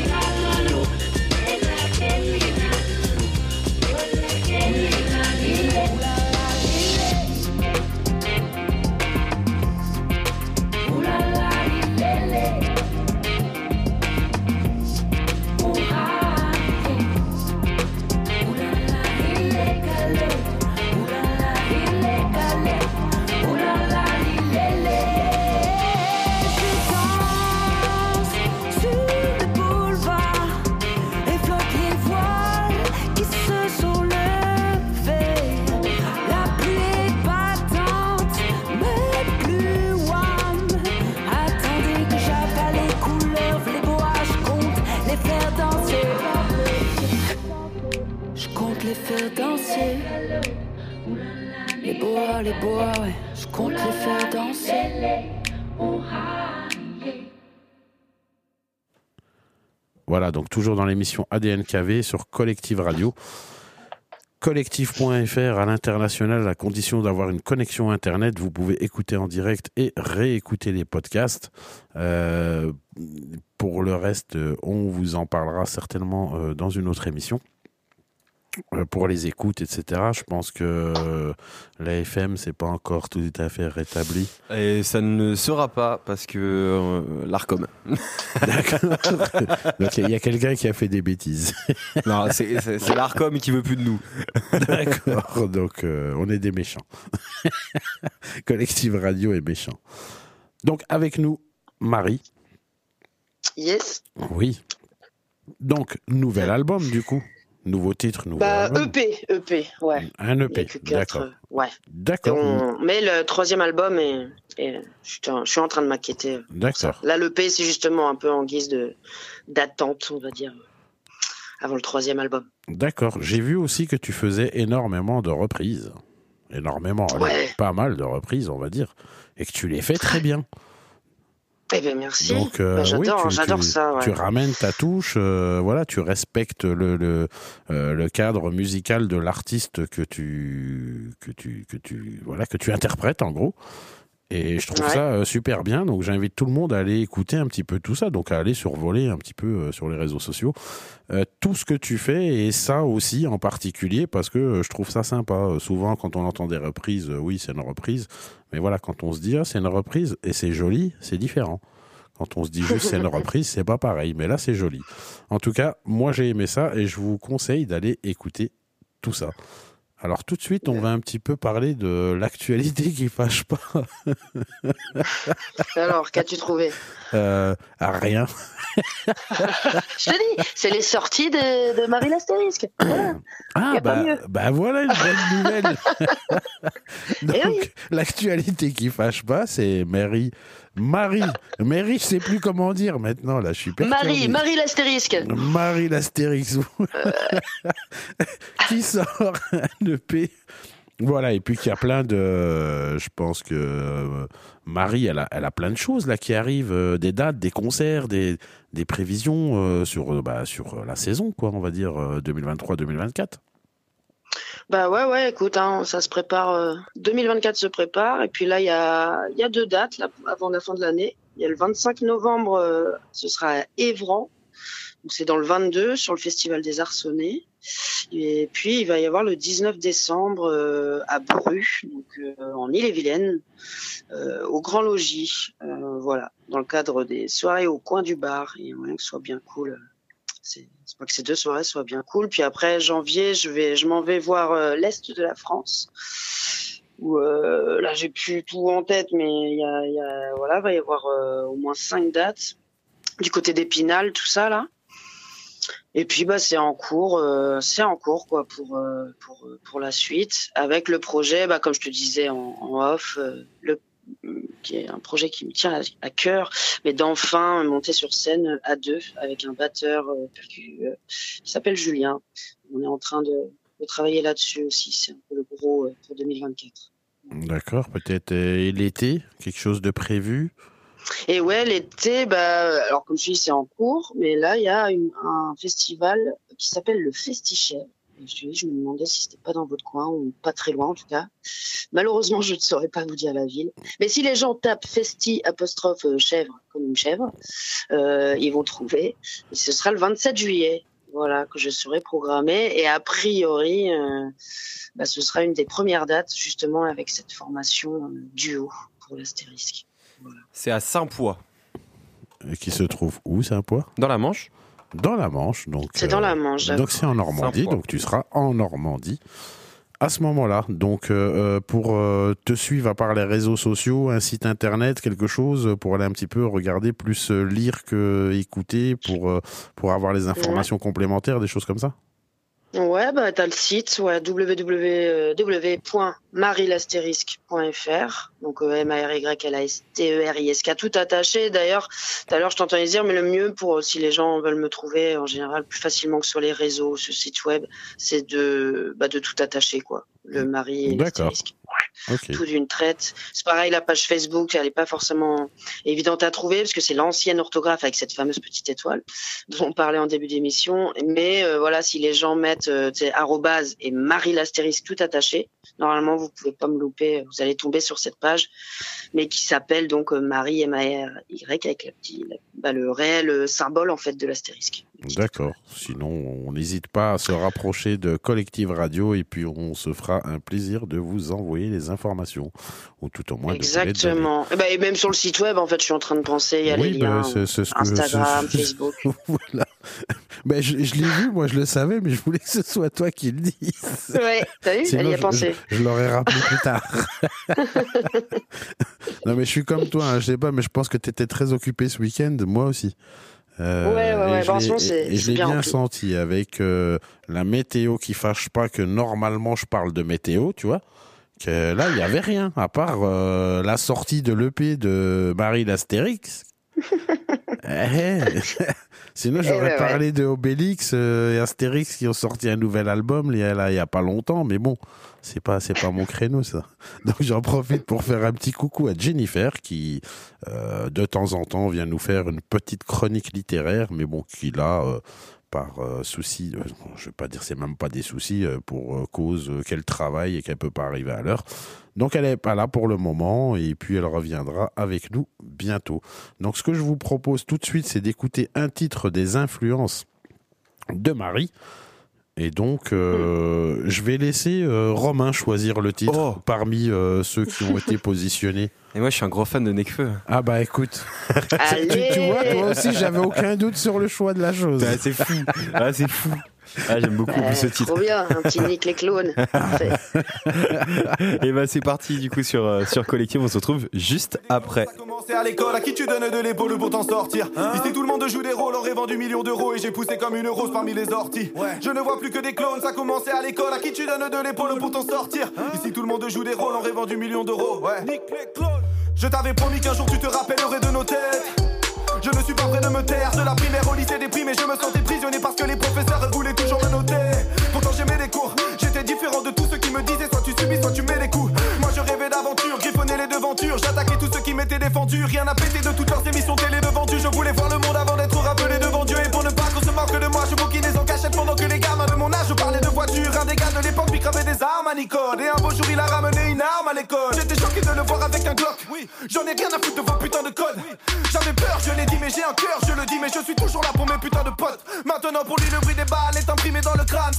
Je compte les faire danser. Voilà, donc toujours dans l'émission ADNKV sur Collective Radio. Collectif.fr à l'international, à condition d'avoir une connexion Internet, vous pouvez écouter en direct et réécouter les podcasts. Euh, pour le reste, euh, on vous en parlera certainement euh, dans une autre émission. Euh, Pour les écoutes, etc., je pense que euh, la FM, c'est pas encore tout à fait rétabli. Et ça ne sera pas parce que euh, l'ARCOM. [laughs] D'accord. Donc il y a quelqu'un qui a fait des bêtises. [laughs] non, c'est l'ARCOM qui veut plus de nous. [laughs] D'accord, donc euh, on est des méchants. Collective Radio est méchant. Donc avec nous, Marie. Yes. Oui. Donc, nouvel album du coup. Nouveau titre, nouveau Bah, album. EP, EP, ouais. Un EP, d'accord. euh, Ouais. D'accord, On- Mais le troisième album est, est- je, suis en, train de m'inquiéter. d'accord. Là, l'EP, c'est justement un peu en guise de d'attente, on va dire, avant le troisième album. D'accord. J'ai vu aussi que tu faisais énormément de reprises. Énormément, Ouais. pas mal de reprises, on va dire. Et que tu les fais très bien. Eh merci. Donc, euh, Bah, j'adore, tu- j'adore tu- ça. ouais. Tu ramènes ta touche, euh, voilà, tu respectes le, le, euh, le cadre musical de l'artiste que tu, que, tu, que, tu, voilà, que tu interprètes, en gros. Et je trouve Ouais. ça euh, super bien. Donc, j'invite tout le monde à aller écouter un petit peu tout ça. Donc, à aller survoler un petit peu euh, sur les réseaux sociaux euh, tout ce que tu fais et ça aussi en particulier parce que je trouve ça sympa. Souvent, quand on entend des reprises, oui, c'est une reprise. Mais voilà, quand on se dit, ah, c'est une reprise et c'est joli, c'est différent. Quand on se dit juste c'est une [laughs] reprise, c'est pas pareil. Mais là, c'est joli. En tout cas, moi, j'ai aimé ça et je vous conseille d'aller écouter tout ça. Alors tout de suite, on va un petit peu parler de l'actualité qui fâche pas. [laughs] Alors, qu'as-tu trouvé? Euh, à rien. Je te dis, c'est les sorties de, de Marie l'Astérisque. [coughs] Voilà. Ah bah, bah voilà une bonne nouvelle. Donc [laughs] [laughs] Eh oui. l'actualité qui fâche pas, c'est Mary, Marie, Mary, je sais plus comment dire maintenant là, je suis. Marie, Marie l'Astérisque. Marie l'Astérix, qui sort un Voilà, et puis qu'il y a plein de. Je pense que euh, Marie, elle a, elle a plein de choses là qui arrivent, euh, des dates, des concerts, des, des prévisions euh, sur, bah, sur la saison, quoi, on va dire euh, 2023-2024. Bah ouais, ouais, écoute, hein, ça se prépare. euh, 2024 se prépare. Et puis là, il y a, y a deux dates là, avant la fin de l'année. Il y a le 25 novembre, ce sera à Évran. Donc c'est dans le 22 sur le Festival des Arcenés. Et puis il va y avoir le 19 décembre euh, à Bru, donc euh, en Ille-et-Vilaine, euh, au Grand Logis. Voilà, dans le cadre des soirées au coin du bar. Et moyen que ce soit bien cool. C'est pas que ces deux soirées soient bien cool. Puis après janvier, je je m'en vais voir l'est de la France. Où là, j'ai plus tout en tête, mais il y a, il y a, voilà, va y avoir au moins cinq dates du côté d'Épinal, tout ça là. Et puis bah c'est en cours, euh, c'est en cours quoi pour euh, pour euh, pour la suite avec le projet, bah comme je te disais en, off, le qui est un projet qui me tient à, cœur, mais d'enfin monter sur scène à deux avec un batteur qui s'appelle Julien. On est en train de, de travailler là-dessus aussi. C'est un peu le gros pour 2024. D'accord, peut-être l'été, quelque chose de prévu? Et ouais, l'été, bah, alors comme je dis, c'est en cours, mais là, il y a un festival qui s'appelle le Festichel. Et je, me demandais si c'était pas dans votre coin ou pas très loin en tout cas. Malheureusement, je ne saurais pas vous dire la ville. Mais si les gens tapent Festi apostrophe chèvre comme une chèvre, euh, ils vont trouver. Et ce sera le 27 juillet. Voilà, que je serai programmée. Et a priori, euh, bah, ce sera une des premières dates justement avec cette formation euh, duo pour l'astérisque. C'est à Saint-Poix, euh, Qui se trouve où, poids dans la Manche. Dans la Manche. donc. C'est dans la Manche, Donc c'est en Normandie, donc tu seras en Normandie. À ce moment-là, donc euh, euh, pour euh, te suivre à part les réseaux sociaux, un site internet, quelque chose pour aller un petit peu regarder, plus euh, lire que écouter, pour euh, pour avoir les informations complémentaires, des choses comme ça? Ouais, bah, t'as le site, ouais, www.marilastérisque.fr. Donc, euh, M-A-R-Y-L-A-S-T-E-R-I-S-K, tout attaché. D'ailleurs, tout à l'heure, je t'entendais dire, mais le mieux pour, euh, si les gens veulent me trouver, en général, plus facilement que sur les réseaux, ce site web, c'est de, bah, de tout attacher, quoi. Le mari et D'accord. Tout d'une traite. C'est pareil, la page Facebook, elle est pas forcément évidente à trouver parce que c'est l'ancienne orthographe avec cette fameuse petite étoile [laughs] dont on parlait en début d'émission. Mais euh, voilà, si les gens mettent euh, arrobase et Marie l'astérisque tout attaché, normalement vous pouvez pas me louper, vous allez tomber sur cette page, mais qui s'appelle donc euh, Marie M A R Y avec la petite, la- bah, le réel euh, symbole en fait de l'astérisque. D'accord. Sinon, on n'hésite pas à se rapprocher de Collective Radio et puis on se fera un plaisir de vous envoyer les informations ou tout au moins de vous les donner. Exactement. Et, bah, et même sur le site web, en fait, je suis en train de penser, il y a Oui, les bah, liens. Instagram, Facebook. [laughs] voilà. [laughs] Ben, je je l'ai vu, moi je le savais, mais je voulais que ce soit toi qui le dise. Ouais, t'as vu, Sinon, elle y a je- pensé. Je, je l'aurais rappelé plus tard. [laughs] non, mais je suis comme toi, hein, je sais pas, mais je pense que tu étais très occupé ce week-end, moi aussi. Euh, Ouais, ouais, ouais, c'est- et je l'ai bien bien senti avec euh, la météo qui fâche pas que normalement je parle de météo, tu vois. Que là, il y avait rien, à part euh, la sortie de l'EP de Marie l'Astérix. [laughs] Eh, [laughs] Sinon, Eh j'aurais ouais, ouais. parlé de Obélix euh, et Astérix qui ont sorti un nouvel album il y a, là, il y a pas longtemps, mais bon, c'est pas c'est pas mon créneau ça. [laughs] Donc j'en profite pour faire un petit coucou à Jennifer qui euh, de temps en temps vient nous faire une petite chronique littéraire, mais bon, qui là euh, par euh, souci, je vais pas dire c'est même pas des soucis euh, pour euh, cause qu'elle travaille et qu'elle peut pas arriver à l'heure. Donc elle est pas là pour le moment et puis elle reviendra avec nous bientôt. Donc ce que je vous propose tout de suite, c'est d'écouter un titre des influences de Marie. Et donc, euh, je vais laisser euh, Romain choisir le titre Oh. parmi euh, ceux qui ont été positionnés. [laughs] Et moi, je suis un gros fan de Nekfeu. Ah bah écoute, tu, vois, toi aussi, j'avais aucun doute sur le choix de la chose. Ah, c'est fou. Ah, c'est fou. Ah, j'aime beaucoup Euh, ce titre. Trop bien, un petit [laughs] Nick les clones. Parfait. Et bah, c'est parti, du coup, sur, euh, sur Collective. On se retrouve juste après. Ça a commencé à l'école, à qui tu donnes de l'épaule pour t'en sortir Ici tout le monde joue des rôles, aurait vendu millions d'euros et j'ai poussé comme une rose parmi les orties. Je ne vois plus que des clones, ça a commencé à l'école, à qui tu donnes de l'épaule pour t'en sortir Ici tout le monde joue des rôles, aurait vendu millions d'euros. Ouais. Nique les clones. Je t'avais promis qu'un jour tu te rappellerais de nos têtes. Je ne suis pas prêt de me taire, de la primaire au lycée déprimé, je me sentais prisonnier parce que les professeurs me. Pourtant j'aimais les cours, j'étais différent de tous ceux qui me disaient soit tu subis, soit tu mets les coups. Moi je rêvais d'aventure, griffonnais les devantures, j'attaquais tous ceux qui m'étaient défendus. Rien n'a pété de toutes leurs émissions télé devant Dieu. Je voulais voir le monde avant d'être rappelé devant Dieu. Et pour ne pas qu'on se moque de moi, je bouquinais en cachette pendant que les gamins de mon âge parlaient de voitures. Un dégât gars de l'époque lui cravait des armes à Nicole. Et un beau jour, il a ramené une arme à l'école. J'étais choqué de le voir avec un Glock. Oui, j'en ai rien à foutre de vos putains de codes. J'avais peur, je l'ai dit, mais j'ai un cœur, je le dis, mais je suis toujours là pour mes putains de potes.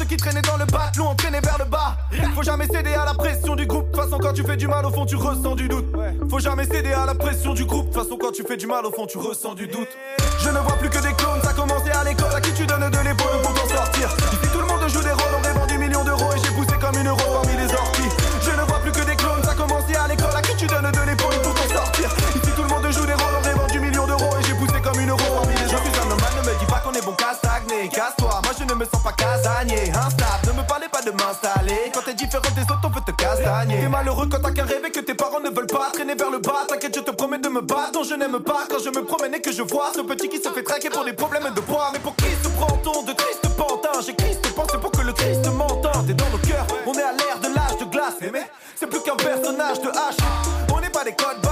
Qui traînaient dans le bat l'ont entraîné vers le bas. Faut jamais céder à la pression du groupe. De toute façon, quand tu fais du mal, au fond, tu ressens du doute. Faut jamais céder à la pression du groupe. De toute façon, quand tu fais du mal, au fond, tu ressens du doute. Je ne vois plus que des clones, ça a commencé à l'école. À qui tu donnes de l'épaule pour t'en sortir? Ici, tout le monde joue des rôles, on vendu millions d'euros et j'ai poussé comme une euro parmi les orties. Je ne vois plus que des clones, ça a commencé à l'école. À qui tu donnes de l'épaule pour t'en sortir? Ici, tout le monde joue des rôles, on vendu millions d'euros et j'ai poussé comme une euro parmi les. Je suis un homme, ne me dis pas qu'on est bon qu'à stagner. Me sens pas casanier. Instable, ne me parlez pas de m'installer. Quand t'es différent des autres, on veut te castagner. T'es malheureux quand t'as qu'un rêve et que tes parents ne veulent pas traîner vers le bas. T'inquiète, je te promets de me battre. Non, je n'aime pas quand je me promène et que je vois ce petit qui se fait traquer pour des problèmes de poids. Mais pour qui se prend-on de triste pantin J'ai Christ pensé pour que le Christ m'entende. T'es dans nos cœurs, on est à l'ère de l'âge de glace. Mais c'est plus qu'un personnage de H. On n'est pas des codes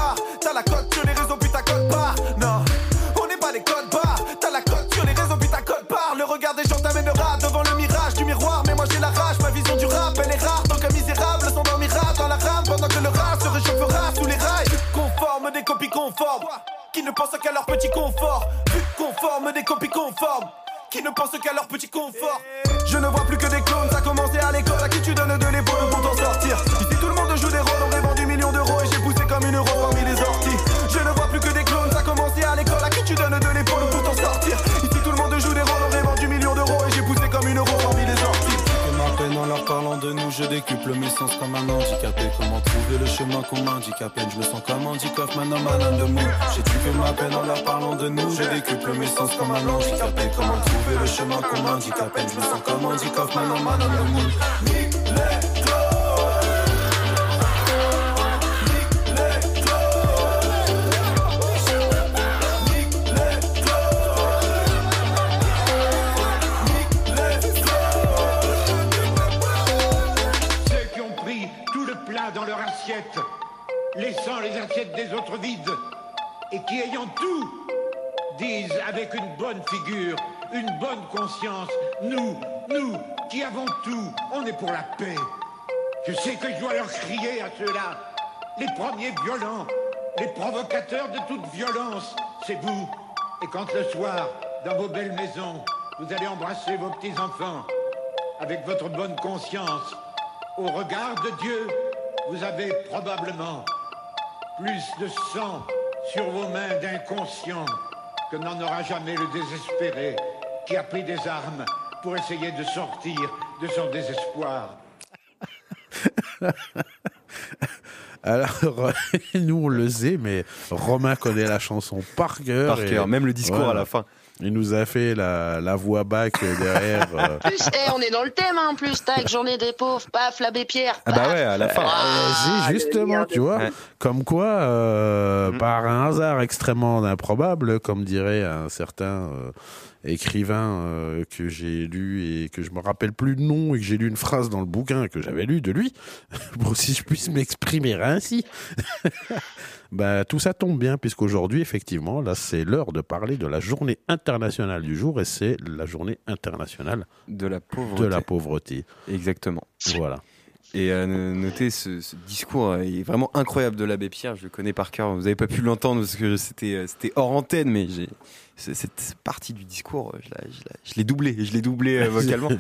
Des copies conformes. Qui ne pensent qu'à leur petit confort. Plus conforme des copies conformes. Qui ne pensent qu'à leur petit confort. Je ne vois plus que des clones, ça a à l'école. À qui tu donnes de l'épaule pour t'en sortir? Je décuple mes sens comme un handicapé. Comment trouver le chemin qu'on m'indique à peine Je me sens comme Andy Kaufman, un malin de mots. J'ai tué ma peine en leur parlant de nous, je décuple mes sens comme un handicapé. Comment trouver le chemin qu'on m'indique à peine Je me sens comme Andy Kaufman, un malin de. Des autres vides, et qui ayant tout, disent avec une bonne figure, une bonne conscience, nous, nous, qui avons tout, on est pour la paix. Je sais que je dois leur crier à ceux-là, les premiers violents, les provocateurs de toute violence, c'est vous. Et quand le soir, dans vos belles maisons, vous allez embrasser vos petits-enfants, avec votre bonne conscience, au regard de Dieu, vous avez probablement plus de sang sur vos mains d'inconscient que n'en aura jamais le désespéré qui a pris des armes pour essayer de sortir de son désespoir. [laughs] Alors, [laughs] nous on le sait, mais Romain connaît la chanson par cœur. Par et- cœur, même le discours à la fin. Il nous a fait la, la voix back derrière. [laughs] euh, En plus, eh, on est dans le thème hein, en plus. Tac, journée des pauvres, paf, l'abbé Pierre. Ah bah ouais, à la fin. Euh, si, justement, tu vois, Ouais. comme quoi, euh, Mhm. par un hasard extrêmement improbable, comme dirait un certain euh, écrivain euh, que j'ai lu et que je me rappelle plus le nom et que j'ai lu une phrase dans le bouquin que j'avais lu de lui, [laughs] pour si je puisse m'exprimer ainsi. [laughs] bah, tout ça tombe bien, puisqu'aujourd'hui, effectivement, là, c'est l'heure de parler de la journée internationale du jour et c'est la journée internationale De la pauvreté. de la pauvreté. Exactement. Voilà. Et euh, notez ce, ce discours euh, il est vraiment incroyable de l'abbé Pierre. Je le connais par cœur. Vous n'avez pas pu l'entendre parce que c'était euh, hors antenne, mais j'ai cette partie du discours, je la- je la- je l'ai doublé, je l'ai doublé vocalement. [laughs]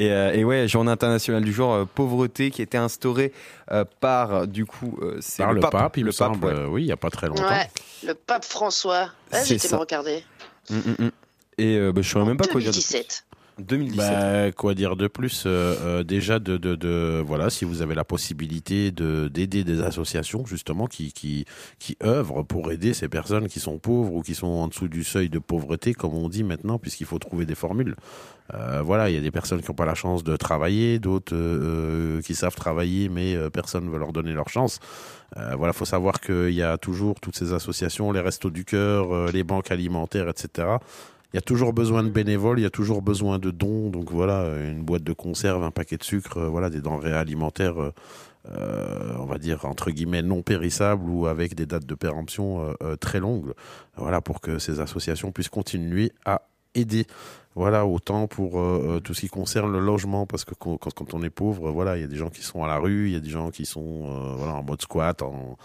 Et, euh, et ouais, journée internationale du jour, euh, pauvreté qui a été instaurée euh, par du coup euh, c'est Par le, pape, il le me semble, ouais. euh, oui, il n'y a pas très longtemps. Ouais, le pape François. C'est J'étais me regarder. Mm, mm, mm. Et euh, bah, je saurais même pas quoi dire. De- 2017. 2017. Bah, quoi dire de plus euh, euh, Déjà, de, de, de- voilà, si vous avez la possibilité de d'aider des associations justement qui, qui qui œuvrent pour aider ces personnes qui sont pauvres ou qui sont en dessous du seuil de pauvreté, comme on dit maintenant, puisqu'il faut trouver des formules. Euh, voilà, il y a des personnes qui n'ont pas la chance de travailler, d'autres euh, qui savent travailler, mais euh, personne ne veut leur donner leur chance. Euh, voilà, faut savoir qu'il y a toujours toutes ces associations, les restos du cœur, euh, les banques alimentaires, etc. Il y a toujours besoin de bénévoles, il y a toujours besoin de dons. Donc voilà, une boîte de conserve, un paquet de sucre, euh, voilà, des denrées alimentaires, euh, euh, on va dire entre guillemets non périssables ou avec des dates de péremption très longues. Voilà, pour que ces associations puissent continuer à aider. Voilà, autant pour tout ce qui concerne le logement, parce que quand, quand- on est pauvre, voilà, il y a des gens qui sont à la rue, il y a des gens qui sont voilà, en mode squat, en,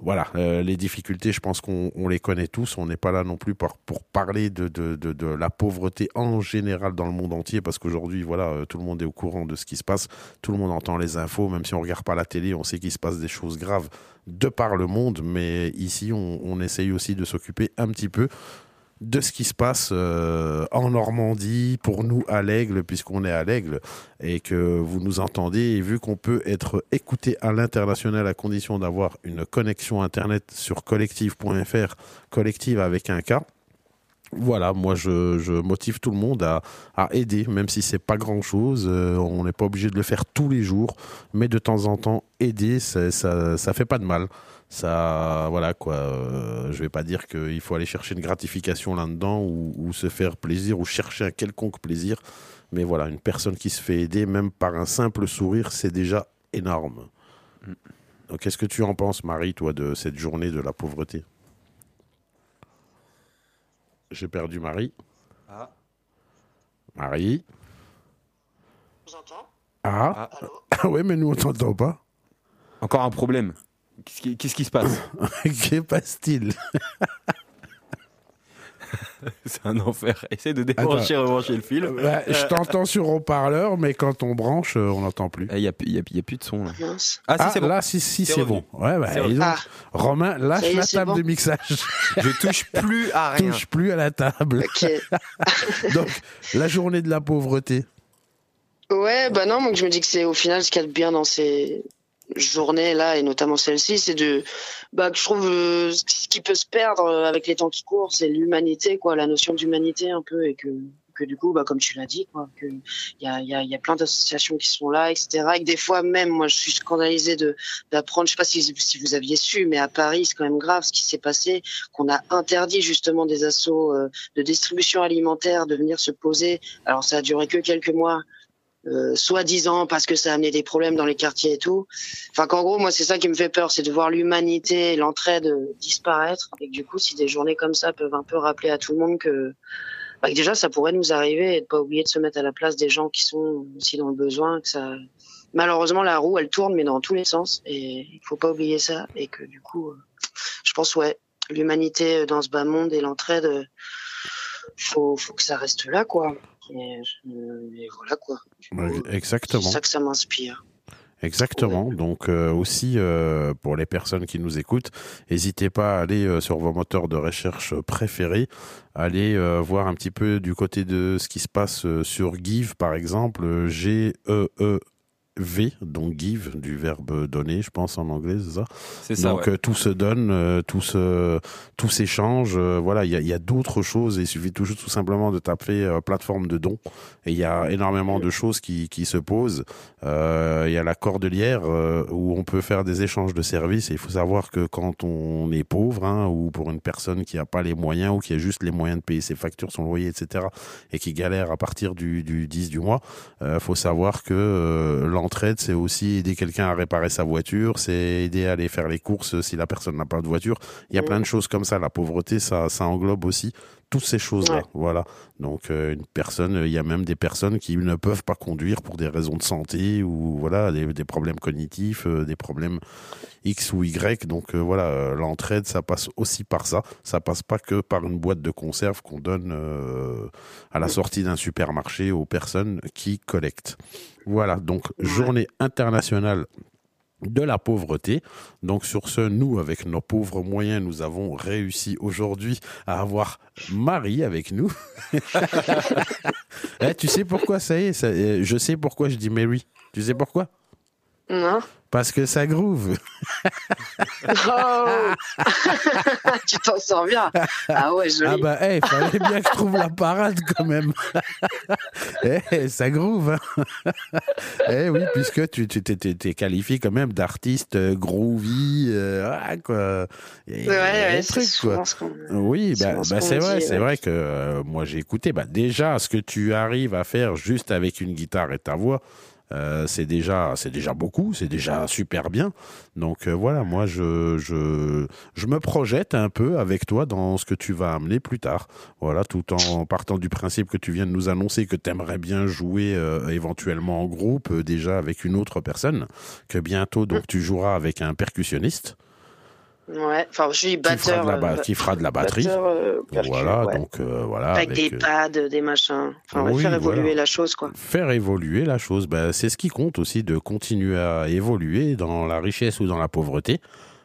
voilà, euh, les difficultés, je pense qu'on on les connaît tous. On n'est pas là non plus pour, parler de, la pauvreté en général dans le monde entier, parce qu'aujourd'hui, voilà, euh, tout le monde est au courant de ce qui se passe. Tout le monde entend les infos, même si on regarde pas la télé, on sait qu'il se passe des choses graves de par le monde. Mais ici, on essaye aussi de s'occuper un petit peu de ce qui se passe euh, en Normandie, pour nous à l'Aigle, puisqu'on est à l'Aigle, et que vous nous entendez, et vu qu'on peut être écouté à l'international à condition d'avoir une connexion Internet sur collective.fr, collective avec un K, voilà, moi je, motive tout le monde à, aider, même si c'est pas grand chose. on n'est pas obligé de le faire tous les jours, mais de temps en temps aider, ça, ça, ça fait pas de mal. Ça, voilà quoi. euh, je vais pas dire qu'il faut aller chercher une gratification là-dedans ou, ou se faire plaisir ou chercher un quelconque plaisir, mais voilà, une personne qui se fait aider, même par un simple sourire, c'est déjà énorme. Donc, Qu'est-ce que tu en penses, Marie, toi, de cette journée de la pauvreté? J'ai perdu Marie. Ah. Marie. Vous entends Ah. [laughs] Ah ouais, mais nous on t'entend pas. Encore un problème. Qu'est-ce qui, se passe? [laughs] Que passe-t-il? [laughs] C'est un enfer. Essaye de débrancher, rebrancher le fil. Bah, Je t'entends sur haut-parleur, mais quand on branche, euh, on n'entend plus. Il n'y a, y a- il y a plus de son là. Ah, si, c'est bon. là, si, si, C'est bon. Ouais, bah. Ah. Romain, lâche la table bon. de mixage. [laughs] Je touche plus à rien. Touche plus à la table. Donc, la journée de la pauvreté. Ouais, bah non, donc je me dis que c'est au final ce qu'il y a de bien dans ces journées-là, et notamment celle-ci, c'est de, bah, que je trouve euh, ce qui peut se perdre euh, avec les temps qui courent, c'est l'humanité, quoi, la notion d'humanité un peu, et que, que du coup, bah, comme tu l'as dit, quoi, que il y a, il y a, il y a plein d'associations qui sont là, etc. Et que des fois même, moi, je suis scandalisée de d'apprendre, je sais pas si, si vous aviez su, mais à Paris, c'est quand même grave ce qui s'est passé, qu'on a interdit justement des assauts euh, de distribution alimentaire de venir se poser. Alors ça a duré que quelques mois euh, soi-disant parce que ça a amené des problèmes dans les quartiers et tout. Enfin, qu'en gros, moi, c'est ça qui me fait peur, c'est de voir l'humanité l'entraide euh, disparaître. Et que du coup, si des journées comme ça peuvent un peu rappeler à tout le monde que, bah, déjà, ça pourrait nous arriver et de pas oublier de se mettre à la place des gens qui sont aussi dans le besoin, que ça, malheureusement, la roue, elle tourne, mais dans tous les sens. Et il faut pas oublier ça. Et que du coup, euh, je pense, ouais, l'humanité dans ce bas monde et l'entraide, faut, faut que ça reste là, quoi. Et, euh, et voilà, quoi. Ouais, C'est Exactement. ça que ça m'inspire. Exactement. Donc euh, aussi euh, pour les personnes qui nous écoutent, n'hésitez pas à aller euh, sur vos moteurs de recherche préférés, aller voir un petit peu du côté de ce qui se passe sur Give par exemple, G E E V, donc give, du verbe donner, je pense en anglais, c'est ça C'est ça. donc ouais. euh, tout se donne, euh, tout se, tout s'échange. euh, voilà, il y a, il d'autres choses. Il suffit toujours tout simplement de taper euh, plateforme de dons. Et il y a énormément de choses qui, qui se posent. Euh, Il y a la cordelière euh, où on peut faire des échanges de services. Et il faut savoir que quand on est pauvre, hein, ou pour une personne qui n'a pas les moyens ou qui a juste les moyens de payer ses factures, son loyer, etc., et qui galère à partir du, du 10 du mois, euh, faut savoir que euh, l'entraide, c'est aussi aider quelqu'un à réparer sa voiture, c'est aider à aller faire les courses si la personne n'a pas de voiture. Il y a plein de choses comme ça. La pauvreté, ça, ça englobe aussi toutes ces choses-là. Ouais. Voilà. Donc euh, une personne, il y a même des personnes qui ne peuvent pas conduire pour des raisons de santé ou voilà des, des problèmes cognitifs, euh, des problèmes X ou Y. Donc euh, voilà, l'entraide, ça passe aussi par ça. Ça passe pas que par une boîte de conserve qu'on donne à la sortie d'un supermarché aux personnes qui collectent. Voilà, donc journée internationale de la pauvreté. Donc sur ce, nous, avec nos pauvres moyens, nous avons réussi aujourd'hui à avoir Marie avec nous. [laughs] Eh, tu sais pourquoi ça y est ça- euh, Je sais pourquoi je dis Mary. Tu sais pourquoi? Non Parce que ça groove. Oh [laughs] Tu t'en sors bien. Ah ouais, joli. Ah bah, il fallait bien que je trouve la parade quand même. [laughs] Eh, ça groove. hein. [laughs] eh oui, puisque tu t'es, qualifié quand même d'artiste euh, groovy. euh, ah, quoi. Ouais, ouais, c'est ce. Oui, C'est bah, ce bah, c'est vrai, c'est vrai que euh, moi j'ai écouté. Bah, déjà, ce que tu arrives à faire juste avec une guitare et ta voix, euh, c'est déjà, c'est déjà beaucoup, c'est déjà super bien. Donc euh, voilà, moi je, je, je me projette un peu avec toi dans ce que tu vas amener plus tard. Voilà, tout en partant du principe que tu viens de nous annoncer que tu aimerais bien jouer euh, éventuellement en groupe, euh, déjà avec une autre personne, que bientôt donc tu joueras avec un percussionniste. Ouais, enfin, je suis qui fera, batteur. de la, ba- euh, qui fera de la batterie. batteur, euh, percu, voilà, ouais. donc euh, voilà. Avec, des pads, des machins. Enfin, Oui, faire évoluer voilà. la chose, quoi. faire évoluer la chose. Ben, c'est ce qui compte aussi de continuer à évoluer dans la richesse ou dans la pauvreté.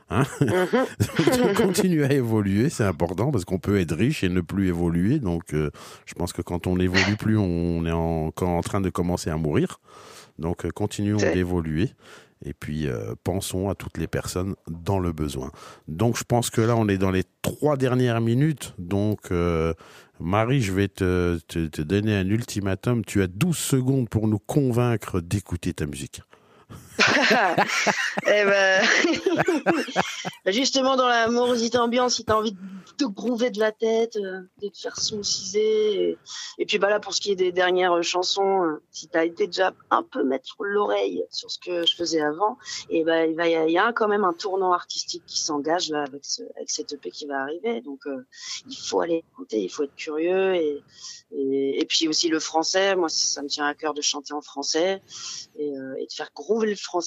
Hein [laughs] de [laughs] continuer à évoluer, c'est important parce qu'on peut être riche et ne plus évoluer. Donc, euh, je pense que quand on n'évolue plus, on est encore en train de commencer à mourir. Donc, continuons d'évoluer. Et puis, euh, pensons à toutes les personnes dans le besoin. Donc, je pense que là, on est dans les trois dernières minutes. Donc, euh, Marie, je vais te, te, te donner un ultimatum. Tu as 12 secondes pour nous convaincre d'écouter ta musique. [laughs] [laughs] Eh ben, [laughs] justement, dans la morosité ambiance, si t'as envie de te groover de la tête, euh, de te faire sauciser. Et, et puis, bah là, pour ce qui est des dernières chansons, euh, si t'as été déjà un peu mettre l'oreille sur ce que je faisais avant, et ben, il y a, quand même un tournant artistique qui s'engage avec, ce, avec cette EP qui va arriver. Donc, euh, il faut aller écouter, il faut être curieux et, et, puis aussi le français. Moi, ça me tient à cœur de chanter en français et, et de faire groover le français.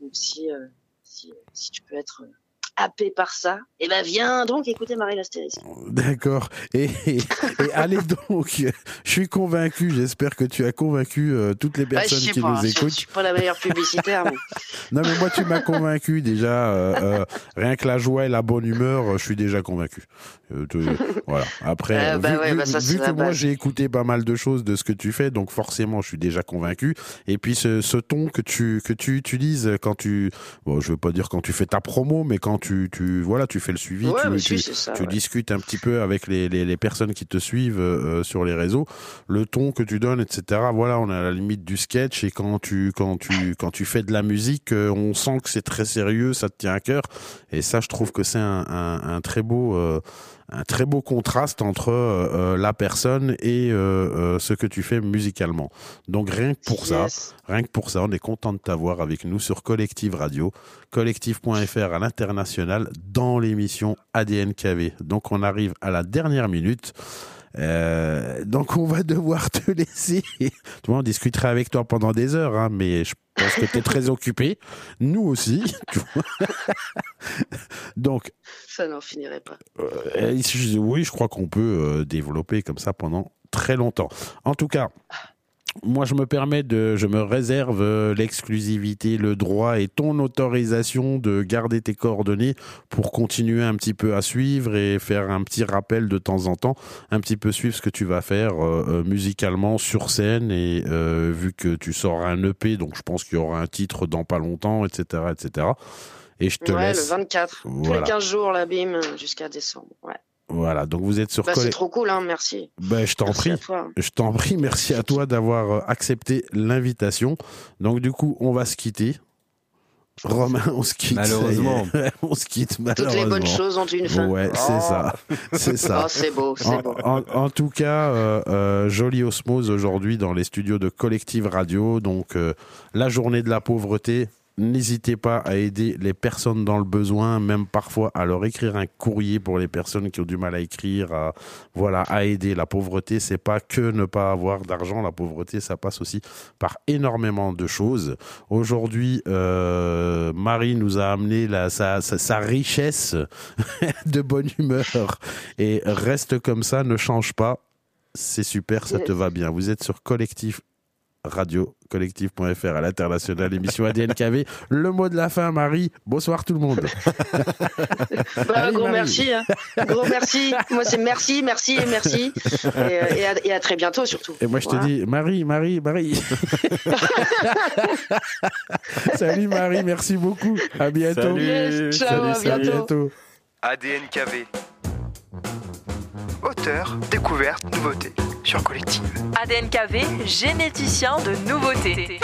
Donc si, euh, si, si tu peux être euh, happé par ça, eh ben viens donc écouter Marie Lastéris. D'accord. Et, et, et [laughs] allez donc, je suis convaincu, j'espère que tu as convaincu euh, toutes les je personnes qui pas, nous je, je écoutent. suis pas la meilleure publicitaire. mais- [laughs] Non mais moi tu m'as convaincu déjà, euh, euh, rien que la joie et la bonne humeur, je suis déjà convaincu. Voilà. Après, bah vu, ouais, bah ça, vu c'est que moi j'ai écouté pas mal de choses de ce que tu fais, donc forcément je suis déjà convaincu. Et puis ce, ce ton que tu que tu utilises quand tu, bon je veux pas dire quand tu fais ta promo, mais quand tu tu voilà tu fais le suivi, Ouais, tu, tu- ça, tu ouais. discutes un petit peu avec les, les, les personnes qui te suivent euh, sur les réseaux, le ton que tu donnes, etc. Voilà, on est à la limite du sketch et quand tu quand tu quand tu fais de la musique, euh, on sent que c'est très sérieux, ça te tient à cœur. Et ça, je trouve que c'est un, un, un très beau euh, un très beau contraste entre euh, euh, la personne et euh, euh, ce que tu fais musicalement. Donc rien que pour ça, rien que pour ça, on est content de t'avoir avec nous sur Collective Radio, collective.fr à l'international dans l'émission ADNKV. Donc on arrive à la dernière minute. Euh, donc on va devoir te [laughs] laisser. Tu vois, on discutera avec toi pendant des heures, hein, mais je pense que tu es très occupé. Nous aussi. [laughs] tu vois. donc Ça n'en finirait pas. euh, oui, je crois qu'on peut euh, développer comme ça pendant très longtemps. En tout cas, moi, je me permets de, je me réserve euh, l'exclusivité, le droit et ton autorisation de garder tes coordonnées pour continuer un petit peu à suivre et faire un petit rappel de temps en temps, un petit peu suivre ce que tu vas faire euh, euh, musicalement sur scène et euh, vu que tu sors un EP, donc je pense qu'il y aura un titre dans pas longtemps, etc., etc. Et je te Ouais, laisse. le 24. Tous les 15 jours, la BIM, jusqu'à décembre. Ouais. Voilà, donc vous êtes sur Bah, c'est trop cool, hein, merci. Ben, je t'en prie. à toi. Je t'en prie, merci à toi d'avoir euh, accepté l'invitation. Donc du coup, on va se quitter. Romain, on se quitte. Malheureusement. [laughs] on se quitte Toutes les malheureusement. bonnes choses ont une fin. Ouais, c'est Oh. ça. C'est ça. Oh, c'est beau, c'est En, beau. en- en tout cas, euh, euh, jolie osmose aujourd'hui dans les studios de Collective Radio. Donc, euh, la journée de la pauvreté. N'hésitez pas à aider les personnes dans le besoin, même parfois à leur écrire un courrier pour les personnes qui ont du mal à écrire. À, voilà, à aider. La pauvreté, c'est pas que ne pas avoir d'argent. La pauvreté, ça passe aussi par énormément de choses. Aujourd'hui, euh, Marie nous a amené la, sa, sa, sa richesse [laughs] de bonne humeur et reste comme ça, ne change pas. C'est super, ça te va bien. Vous êtes sur Collectif Radio, collectif.fr à l'international, émission ADNKV. Le mot de la fin, Marie. Bonsoir tout le monde. Bah, Allez, gros Marie. merci. hein. Gros merci. Moi, c'est merci, merci et merci. Et, euh, et, à, et à très bientôt, surtout. Et moi, je te dis, Marie, Marie, Marie. [laughs] Salut Marie, merci beaucoup. À bientôt. Salut. Yes, ciao, à à bientôt. bientôt. ADNKV. Auteur, découverte, nouveauté sur Collective. ADNKV, généticien de nouveautés.